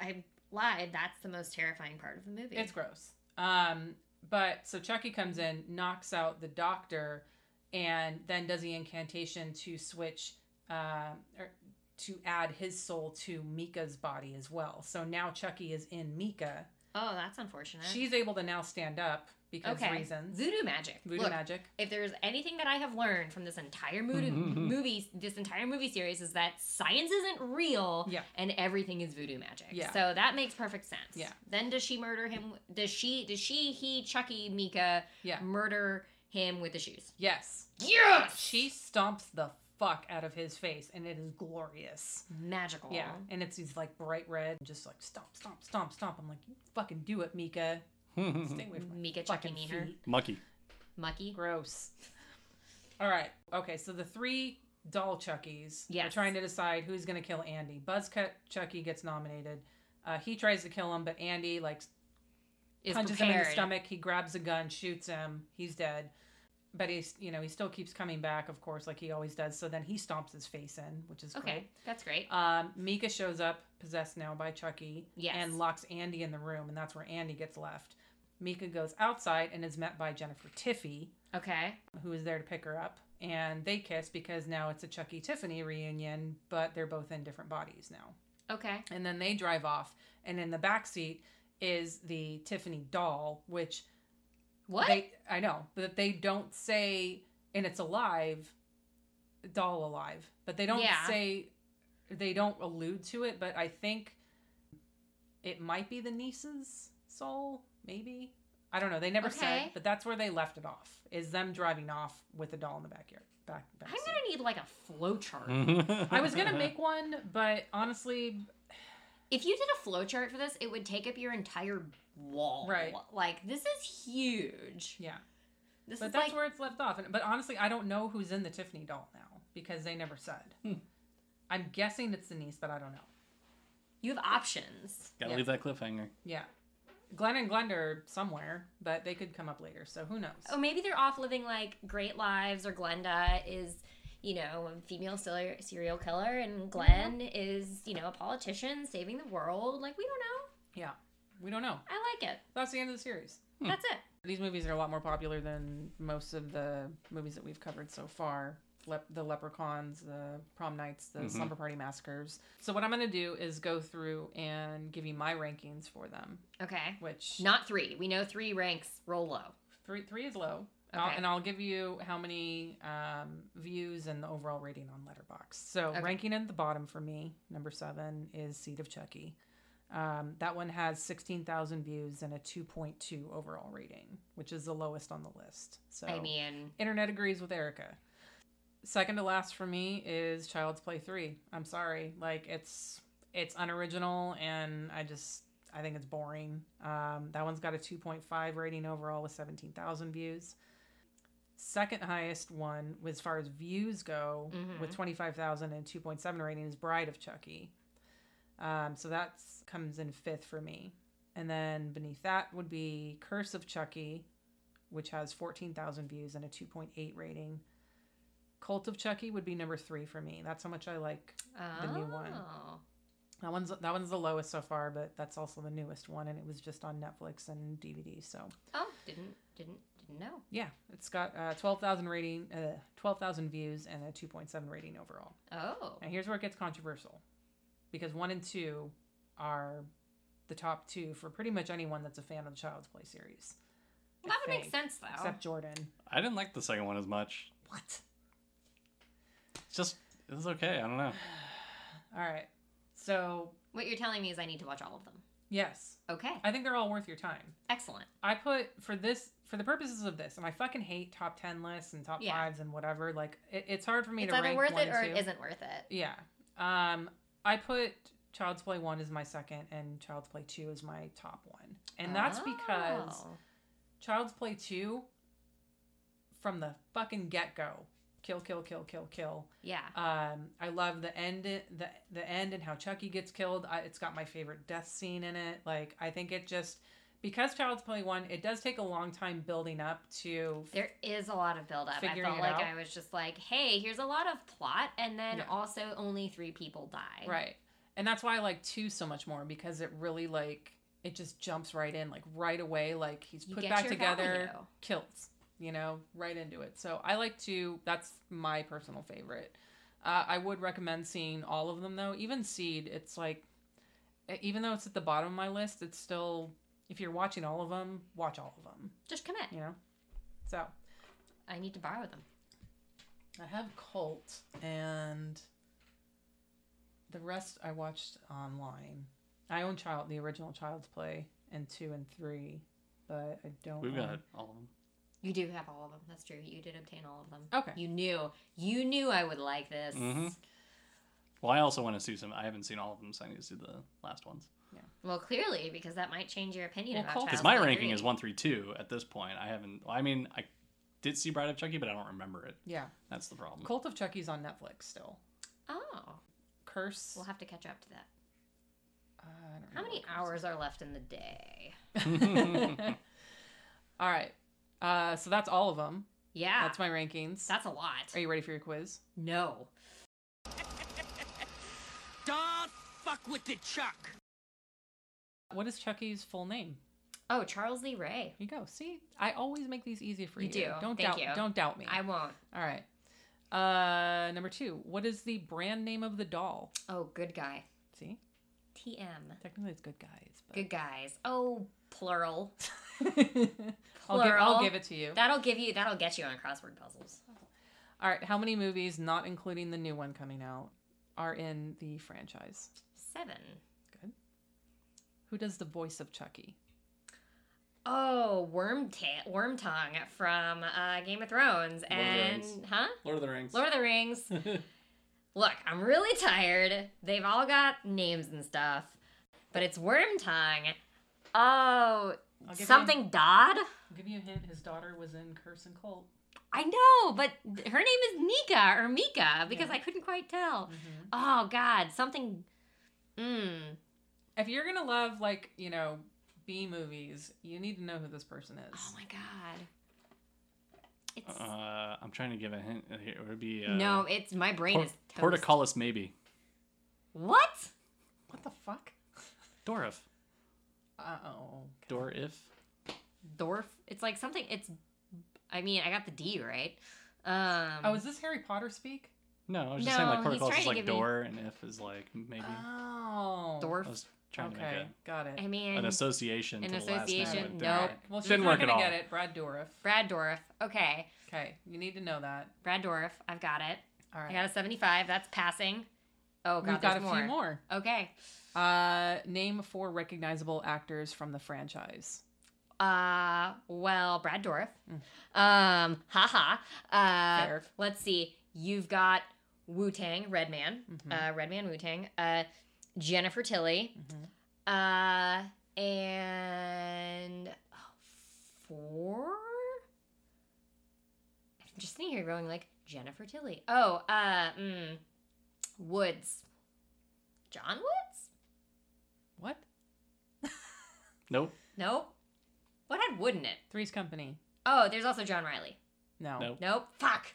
I lied. That's the most terrifying part of the movie. It's gross. Um, but so Chucky comes in, knocks out the doctor, and then does the incantation to switch, uh, or to add his soul to Nica's body as well. So now Chucky is in Nica. oh, that's unfortunate. She's able to now stand up because Okay. reasons. Voodoo magic. Voodoo Look, magic. if there's anything that I have learned from this entire movie, movie, this entire movie series is that science isn't real, Yeah. and everything is voodoo magic. Yeah. So that makes perfect sense. Yeah. Then does she murder him? Does she? Does she? He? Chucky? Nica? Yeah. Murder him with the shoes? Yes. Yes. She stomps the fuck out of his face, and it is glorious. Magical. Yeah, and it's these like bright red, just like stomp, stomp, stomp, stomp. I'm like, you fucking do it, Nica. Stay away from my Nica fucking Chucky her. feet. Mucky. Mucky. Gross. All right. Okay, so the three doll Chuckies are Yes. trying to decide who's going to kill Andy. Buzzcut Chucky gets nominated. Uh, he tries to kill him, but Andy like Is punches prepared. him in the stomach. He grabs a gun, shoots him. He's dead. But he's, you know, he still keeps coming back, of course, like he always does. So then he stomps his face in, which is Okay, great. that's great. Um, Nica shows up, possessed now by Chucky, Yes. and locks Andy in the room, and that's where Andy gets left. Nica goes outside and is met by Jennifer Tilly, Okay. who is there to pick her up, and they kiss because now it's a Chucky Tiffany reunion, but they're both in different bodies now. Okay. And then they drive off, and in the back seat is the Tiffany doll, which What? they I know, but they don't say and it's alive, doll alive, but they don't Yeah. say they don't allude to it, but I think it might be the niece's soul, maybe. I don't know. They never Okay. said, but that's where they left it off. Is them driving off with the doll in the backyard. Back, back I'm seat. gonna need like a flow chart. I was gonna make one, but honestly, If you did a flow chart for this, it would take up your entire wall. Right. Like this is huge. yeah. This But that's like where it's left off. And, but honestly, I don't know who's in the Tiffany doll now because they never said. Hmm. I'm guessing it's the niece, but I don't know. you have options. Gotta Yeah. leave that cliffhanger. Yeah. Glenn and Glenda are somewhere, but they could come up later, so who knows? Oh, maybe they're off living like great lives, or Glenda is, you know, a female serial serial killer, and Glenn mm-hmm. is, you know, a politician saving the world. Like we don't know. Yeah. We don't know. I like it. That's the end of the series. That's it. These movies are a lot more popular than most of the movies that we've covered so far. Lep- the Leprechauns, the Prom Nights, the Mhm. Slumber Party Massacres. So what I'm going to do is go through and give you my rankings for them, Okay. which Not three. We know three ranks roll low. three three is low. And I'll- Okay. and I'll give you how many um, views and the overall rating on Letterboxd. So Okay. ranking at the bottom for me, number seven is Seed of Chucky. Um, that one has sixteen thousand views and a two point two overall rating, which is the lowest on the list. So I mean, internet agrees with Erica. Second to last for me is Child's Play three. I'm sorry, like it's it's unoriginal and I just I think it's boring. Um, that one's got a 2.5 rating overall with 17,000 views. Second highest one, as far as views go, Mhm. with 25,000 and 2.7 rating, is Bride of Chucky. Um, so that comes in fifth for me. And then beneath that would be Curse of Chucky, which has 14,000 views and a 2.8 rating. Cult of Chucky would be number three for me. That's how much I like oh. The new one. that one's that one's the lowest so far, but that's also the newest one, and it was just on Netflix and DVD. So Oh, didn't didn't didn't know. yeah, it's got uh, twelve thousand rating, uh, twelve thousand views, and a two point seven rating overall. Oh. and here's where it gets controversial, because one and two are the top two for pretty much anyone that's a fan of the Child's Play series. Well, that I would make sense though. Except Jordan. I didn't like the second one as much. What? It's just it's okay. I don't know. All right. So what you're telling me is I need to watch all of them. yes, Okay. I think they're all worth your time. Excellent. I put for this for the purposes of this, and I fucking hate top ten lists and top Yeah. fives and whatever. Like it, it's hard for me It's to either rank worth one it or and it two. isn't worth it. Yeah. Um, I put Child's Play one as my second, and Child's Play two is my top one, and that's because Oh. Child's Play two, from the fucking get go, kill, kill, kill, kill, kill. Yeah. Um, I love the end, the the end, and how Chucky gets killed. I, it's got my favorite death scene in it. Like I think it just because Child's Play one, it does take a long time building up to. There is a lot of build up. I felt like out. I was just like, hey, here's a lot of plot, and then Yeah. also only three people die. Right. And that's why I like two so much more because it really like it just jumps right in like right away like he's put back together value. kills you know right into it so i like to, that's my personal favorite uh, i would recommend seeing all of them though even seed it's like even though it's at the bottom of my list it's still if you're watching all of them, watch all of them. Just commit. You know. So I need to borrow them. I have Cult and the rest I watched online. I own Child, the original Child's Play, and two and three, but I don't. We've own- got all of them. You do have all of them. That's true. You did obtain all of them. Okay. You knew. You knew I would like this. Mhm. Well, I also want to see some. I haven't seen all of them, so I need to see the last ones. Yeah. Well, clearly, because that might change your opinion Well, about Cult- Because Child's my Play ranking 3. is one, three, two at this point. I haven't. I mean, I did see Bride of Chucky, but I don't remember it. Yeah, That's the problem. Cult of Chucky's on Netflix still. Oh, Curse. we'll have to catch up to that. uh, I don't How know many hours are left in the day? all right. Uh, so that's all of them. Yeah, That's my rankings. that's a lot. Are you ready for your quiz? No. Don't fuck with the Chuck. What is Chucky's full name? Oh, Charles Lee Ray. Here you go. See, I always make these easy for you. You do. Don't Thank doubt. you. Don't doubt me. I won't. All right. Uh, number two. What is the brand name of the doll? Oh, good guy. See, TM. technically it's good guys. But... Good guys. Oh, plural. I'll give. I'll give it to you. That'll give you. That'll get you on crossword puzzles. All right. How many movies, not including the new one coming out, are in the franchise? Seven. Good. Who does the voice of Chucky? Oh, worm ta- worm tongue from uh, Game of Thrones the and Rings. huh? Lord of the Rings. Lord of the Rings. Look, I'm really tired. They've all got names and stuff, but it's worm tongue. Oh, I'll give something Dodd. I'll give you a hint. His daughter was in Curse and Cult. I know, but her name is Mika or Mika because Yeah. I couldn't quite tell. Mm-hmm. Oh God, something. Mmm. If you're gonna love like you know B movies, you need to know who this person is. Oh my God. It's Uh, I'm trying to give a hint. uh, It would be. Uh, no, it's my brain Por- is toast. Portacallus, maybe. What? What the fuck? Dorif. Uh oh. Dorif. Dorf. It's like something. It's. I mean, I got the D right. Um. Oh, is this Harry Potter speak? No, I was just saying like No, he's trying is to like give me- door, and if is like maybe. Oh. Dorf. I was trying to Okay, make got it. I mean, an association. an to the last name, association, but nope. didn't. Well, she's Didn't not work gonna all. get it. Brad Dourif. Brad Dorf. Okay, Okay, you need to know that. Brad Dorf. I've got it. All right. I got a seventy-five. That's passing. Oh God, We've got a there's few more. Okay. Uh, name four recognizable actors from the franchise. Uh, well, Brad Dorf. Um, haha. Uh, Fair. let's see. You've got Wu Tang, Redman, Mhm. uh, Redman Wu Tang, uh, Jennifer Tilly, Mhm. uh, and four. I'm just sitting here going like Jennifer Tilly. Oh, uh, mm, Woods. John Woods? What? Nope. Nope. What had Wood in it? Three's Company. Oh, there's also John Riley. No. Nope. Nope. Fuck.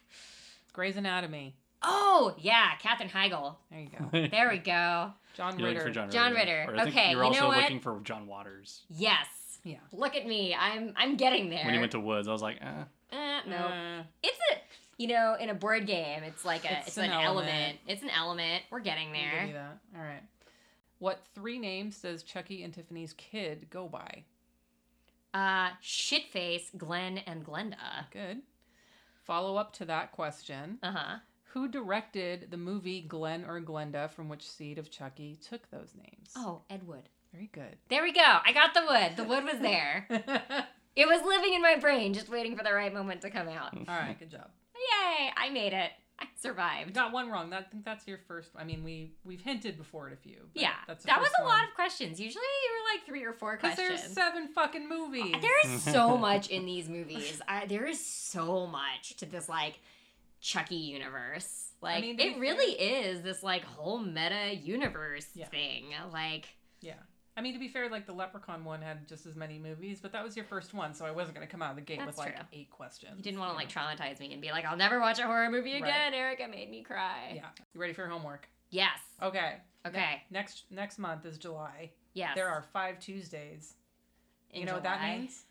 Grey's Anatomy. Oh, yeah, Katherine Heigl. There you go. There we go. John You're Ritter. for John, John Ritter. Ritter. Or I think Okay, You're you also know what? looking for John Waters. Yes. Yeah. Look at me. I'm I'm getting there. When you went to Woods, I was like, eh. Eh, no. Uh, it's a you know, in a board game, it's like a It's it's, an an, element. element. It's an element. We're getting there. that. All right. What three names does Chucky and Tiffany's kid go by? Uh shitface, Glenn and Glenda. Good. Follow up to that question. Uh-huh. Who directed the movie Glenn or Glenda from which seed of Chucky took those names? Oh, Ed Wood. Very good. There we go. I got the wood. The wood was there. it was living in my brain, just waiting for the right moment to come out. All right, good job. Yay! I made it. I survived. got one wrong. That, I think that's your first. I mean, we we've hinted before at a few. but Yeah, that's that was a one. lot of questions. Usually, you were like three or four Because questions. there's seven fucking movies. Uh, there is so much in these movies. I, there is so much to this like Chucky universe. Like mean, it really is this like whole meta universe Yeah. thing. Like Yeah. I mean, to be fair, like the Leprechaun one had just as many movies, but that was your first one, so I wasn't going to come out of the gate with That's like true. eight questions. you didn't want to like traumatize me and be like, I'll never watch a horror movie Right. again. Erica made me cry. Yeah. You ready for your homework? Yes. Okay. Okay. Next next month is July. Yes. There are five Tuesdays. In you know what that means?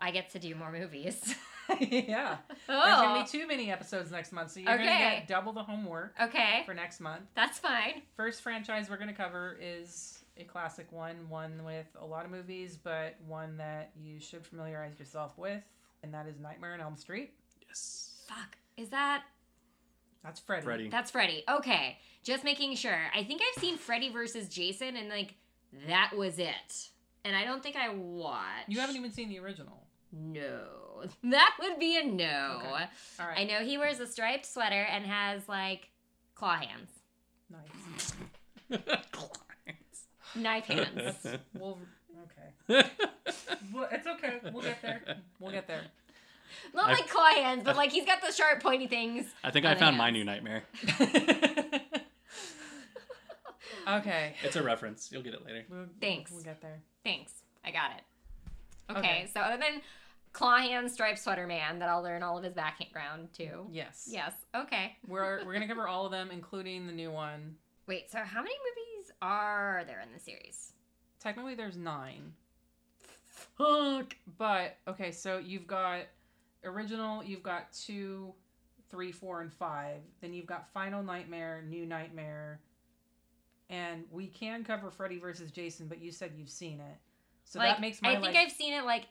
I get to do more movies. yeah. Oh. There's oh. gonna be too many episodes next month, so you're gonna get double the homework okay. for next month. That's fine. First franchise we're gonna cover is a classic one, one with a lot of movies, but one that you should familiarize yourself with, and that is Nightmare on Elm Street. Yes. Fuck. Is that That's Freddy. Freddy. that's Freddy? Okay, just making sure. I think I've seen Freddy versus Jason, and like that was it. And I don't think I watched. You haven't even seen the original. No, that would be a no. Okay. All right. I know he wears a striped sweater and has like claw hands, Nice. knife hands. We'll, okay. well, it's okay. We'll get there. We'll get there. Not I've- like claw hands, but like he's got the sharp, pointy things. I think I the found my new nightmare. okay. It's a reference. You'll get it later. We'll, Thanks. We'll get there. Thanks, I got it. Okay, Okay. so other than claw hand, striped sweater man, that I'll learn all of his background too. Yes. Yes. Okay. We're we're gonna cover all of them, including the new one. Wait. So how many movies are there in the series? Technically, there's nine. Fuck. But okay, so you've got original, you've got two, three, four, and five. Then you've got Final Nightmare, New Nightmare, and we can cover Freddy versus Jason. But you said you've seen it, so like, that makes my I think life. I've seen it like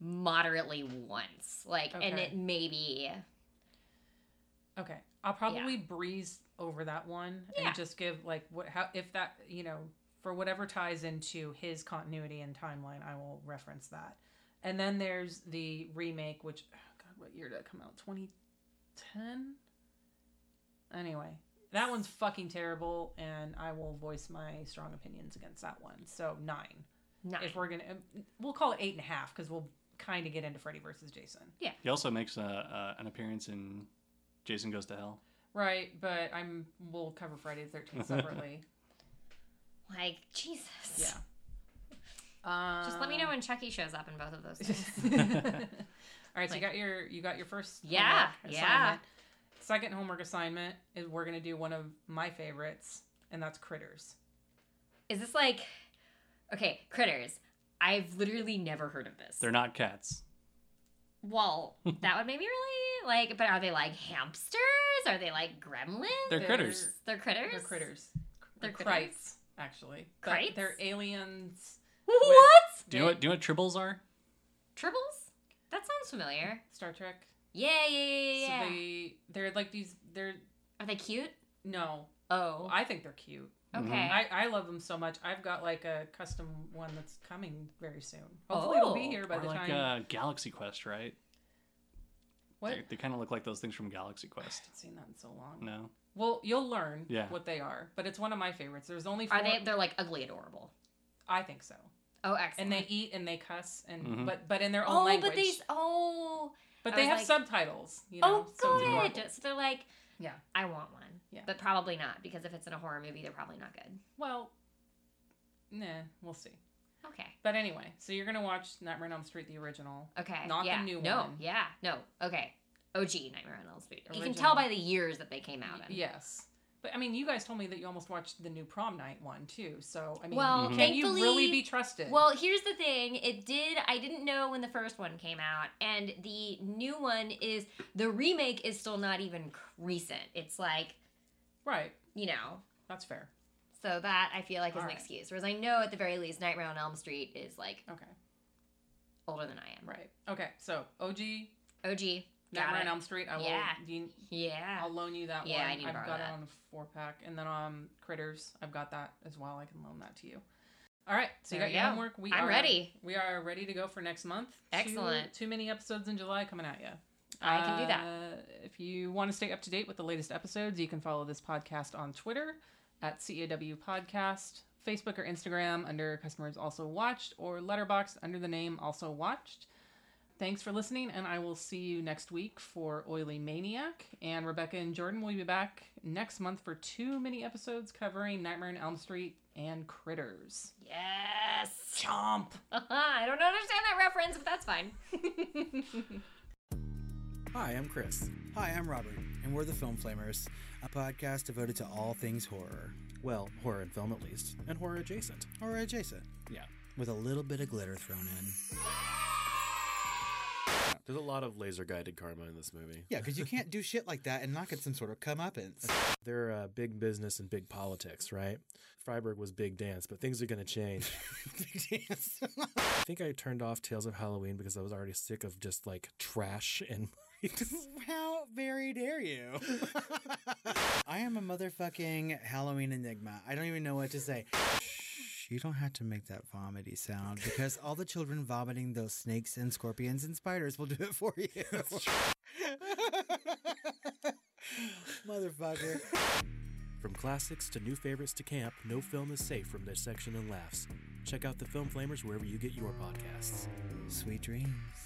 moderately once. Like, and it maybe. Okay, I'll probably breeze over that one Yeah. and just give like what how if that you know for whatever ties into his continuity and timeline, I will reference that. And then there's the remake, which oh God, what year did it come out? 2010. Anyway, that one's fucking terrible, and I will voice my strong opinions against that one. So nine. Nine. If we're gonna, we'll call it eight and a half because we'll kind of get into Freddy versus Jason. Yeah. He also makes uh, uh, an appearance in Jason Goes to Hell. Right, but I'm we'll cover Friday the Thirteenth separately. Like Jesus. yeah. Um, Just let me know when Chucky shows up in both of those things. All right, so you got your you got your first Yeah, homework yeah. assignment. Second homework assignment is we're gonna do one of my favorites, and that's Critters. Is this like okay, critters? I've literally never heard of this. They're not cats. Well, that would make me really like. But are they like hamsters? Are they like gremlins? They're critters. They're critters. They're critters. They're They're critters? krites, actually. But They're aliens. What? Do you know what? Do you know what tribbles are? Tribbles? That sounds familiar. Star Trek. Yeah, yeah, yeah, yeah. yeah. So they they're like these. They're Are they cute? no. Oh, I think they're cute. Okay. I, I love them so much. I've got like a custom one that's coming very soon. Hopefully it'll be Oh. here by Or the like time. uh, Galaxy Quest, right? what? They, they kind of look like those things from Galaxy Quest. I haven't seen that in so long. No. Well, you'll learn Yeah. what they are, but it's one of my favorites. There's only four. Are they? They're like ugly adorable. I think so. Oh, excellent. And they eat and they cuss and Mhm. but but in their own oh, language. but they. Oh. But I they was have like- subtitles. You know, Oh, so it's good. adorable. So they're like, Yeah. I want one. Yeah. But probably not because if it's in a horror movie, they're probably not good. Well, nah, we'll see. Okay. But anyway, so you're gonna watch Nightmare on Elm Street, the original. Okay. Not the new no. one. No. Yeah. No. Okay. OG Nightmare on Elm Street. You can tell by the years that they came out in. Yes. But I mean, you guys told me that you almost watched the new prom night one too. So I mean, Well, can thankfully, you really be trusted? Well, here's the thing. It did. I didn't know when the first one came out, and the new one is the remake is still not even recent. It's like right. you know. That's fair. So that I feel like is All an right. excuse. Whereas I know at the very least, Nightmare on Elm Street is like Okay. older than I am. Right. Okay. So OG OG. Nightmare on. Elm Street. I will. Yeah. You, Yeah. I'll loan you that Yeah, one. I need to I've got that. it on a four pack, and then um Critters. I've got that as well. I can loan that to you. All right. So you got you your go. homework. We I'm are, ready. We are ready to go for next month. Excellent. Too, many episodes in July coming at you. I can do that. Uh, If you want to stay up to date with the latest episodes, you can follow this podcast on Twitter at CAW Podcast, Facebook or Instagram under Customers Also Watched, or Letterboxd under the name Also Watched. Thanks for listening, and I will see you next week for Oily Maniac. And Rebecca and Jordan will be back next month for two mini episodes covering Nightmare on Elm Street and Critters. Yes. Chomp! I don't understand that reference, but that's fine. Hi, I'm Chris. Hi, I'm Robert, and we're the Film Flamers, a podcast devoted to all things horror, Well, horror and film at least, and horror adjacent. horror adjacent, Yeah. with a little bit of glitter thrown in. There's a lot of laser guided karma in this movie. Yeah, because you can't do shit like that and not get some sort of comeuppance. They're uh, big business and big politics, right? Freiburg was big dance, but things are going to change. Big dance. I think I turned off Tales of Halloween because I was already sick of just like trash and. How very dare you? I am a motherfucking Halloween enigma. I don't even know what to say. Shh, you don't have to make that vomity sound because all the children vomiting those snakes and scorpions and spiders will do it for you. Motherfucker. From classics to new favorites to camp, no film is safe from their section and laughs. Check out the Film Flamers wherever you get your podcasts. Sweet dreams.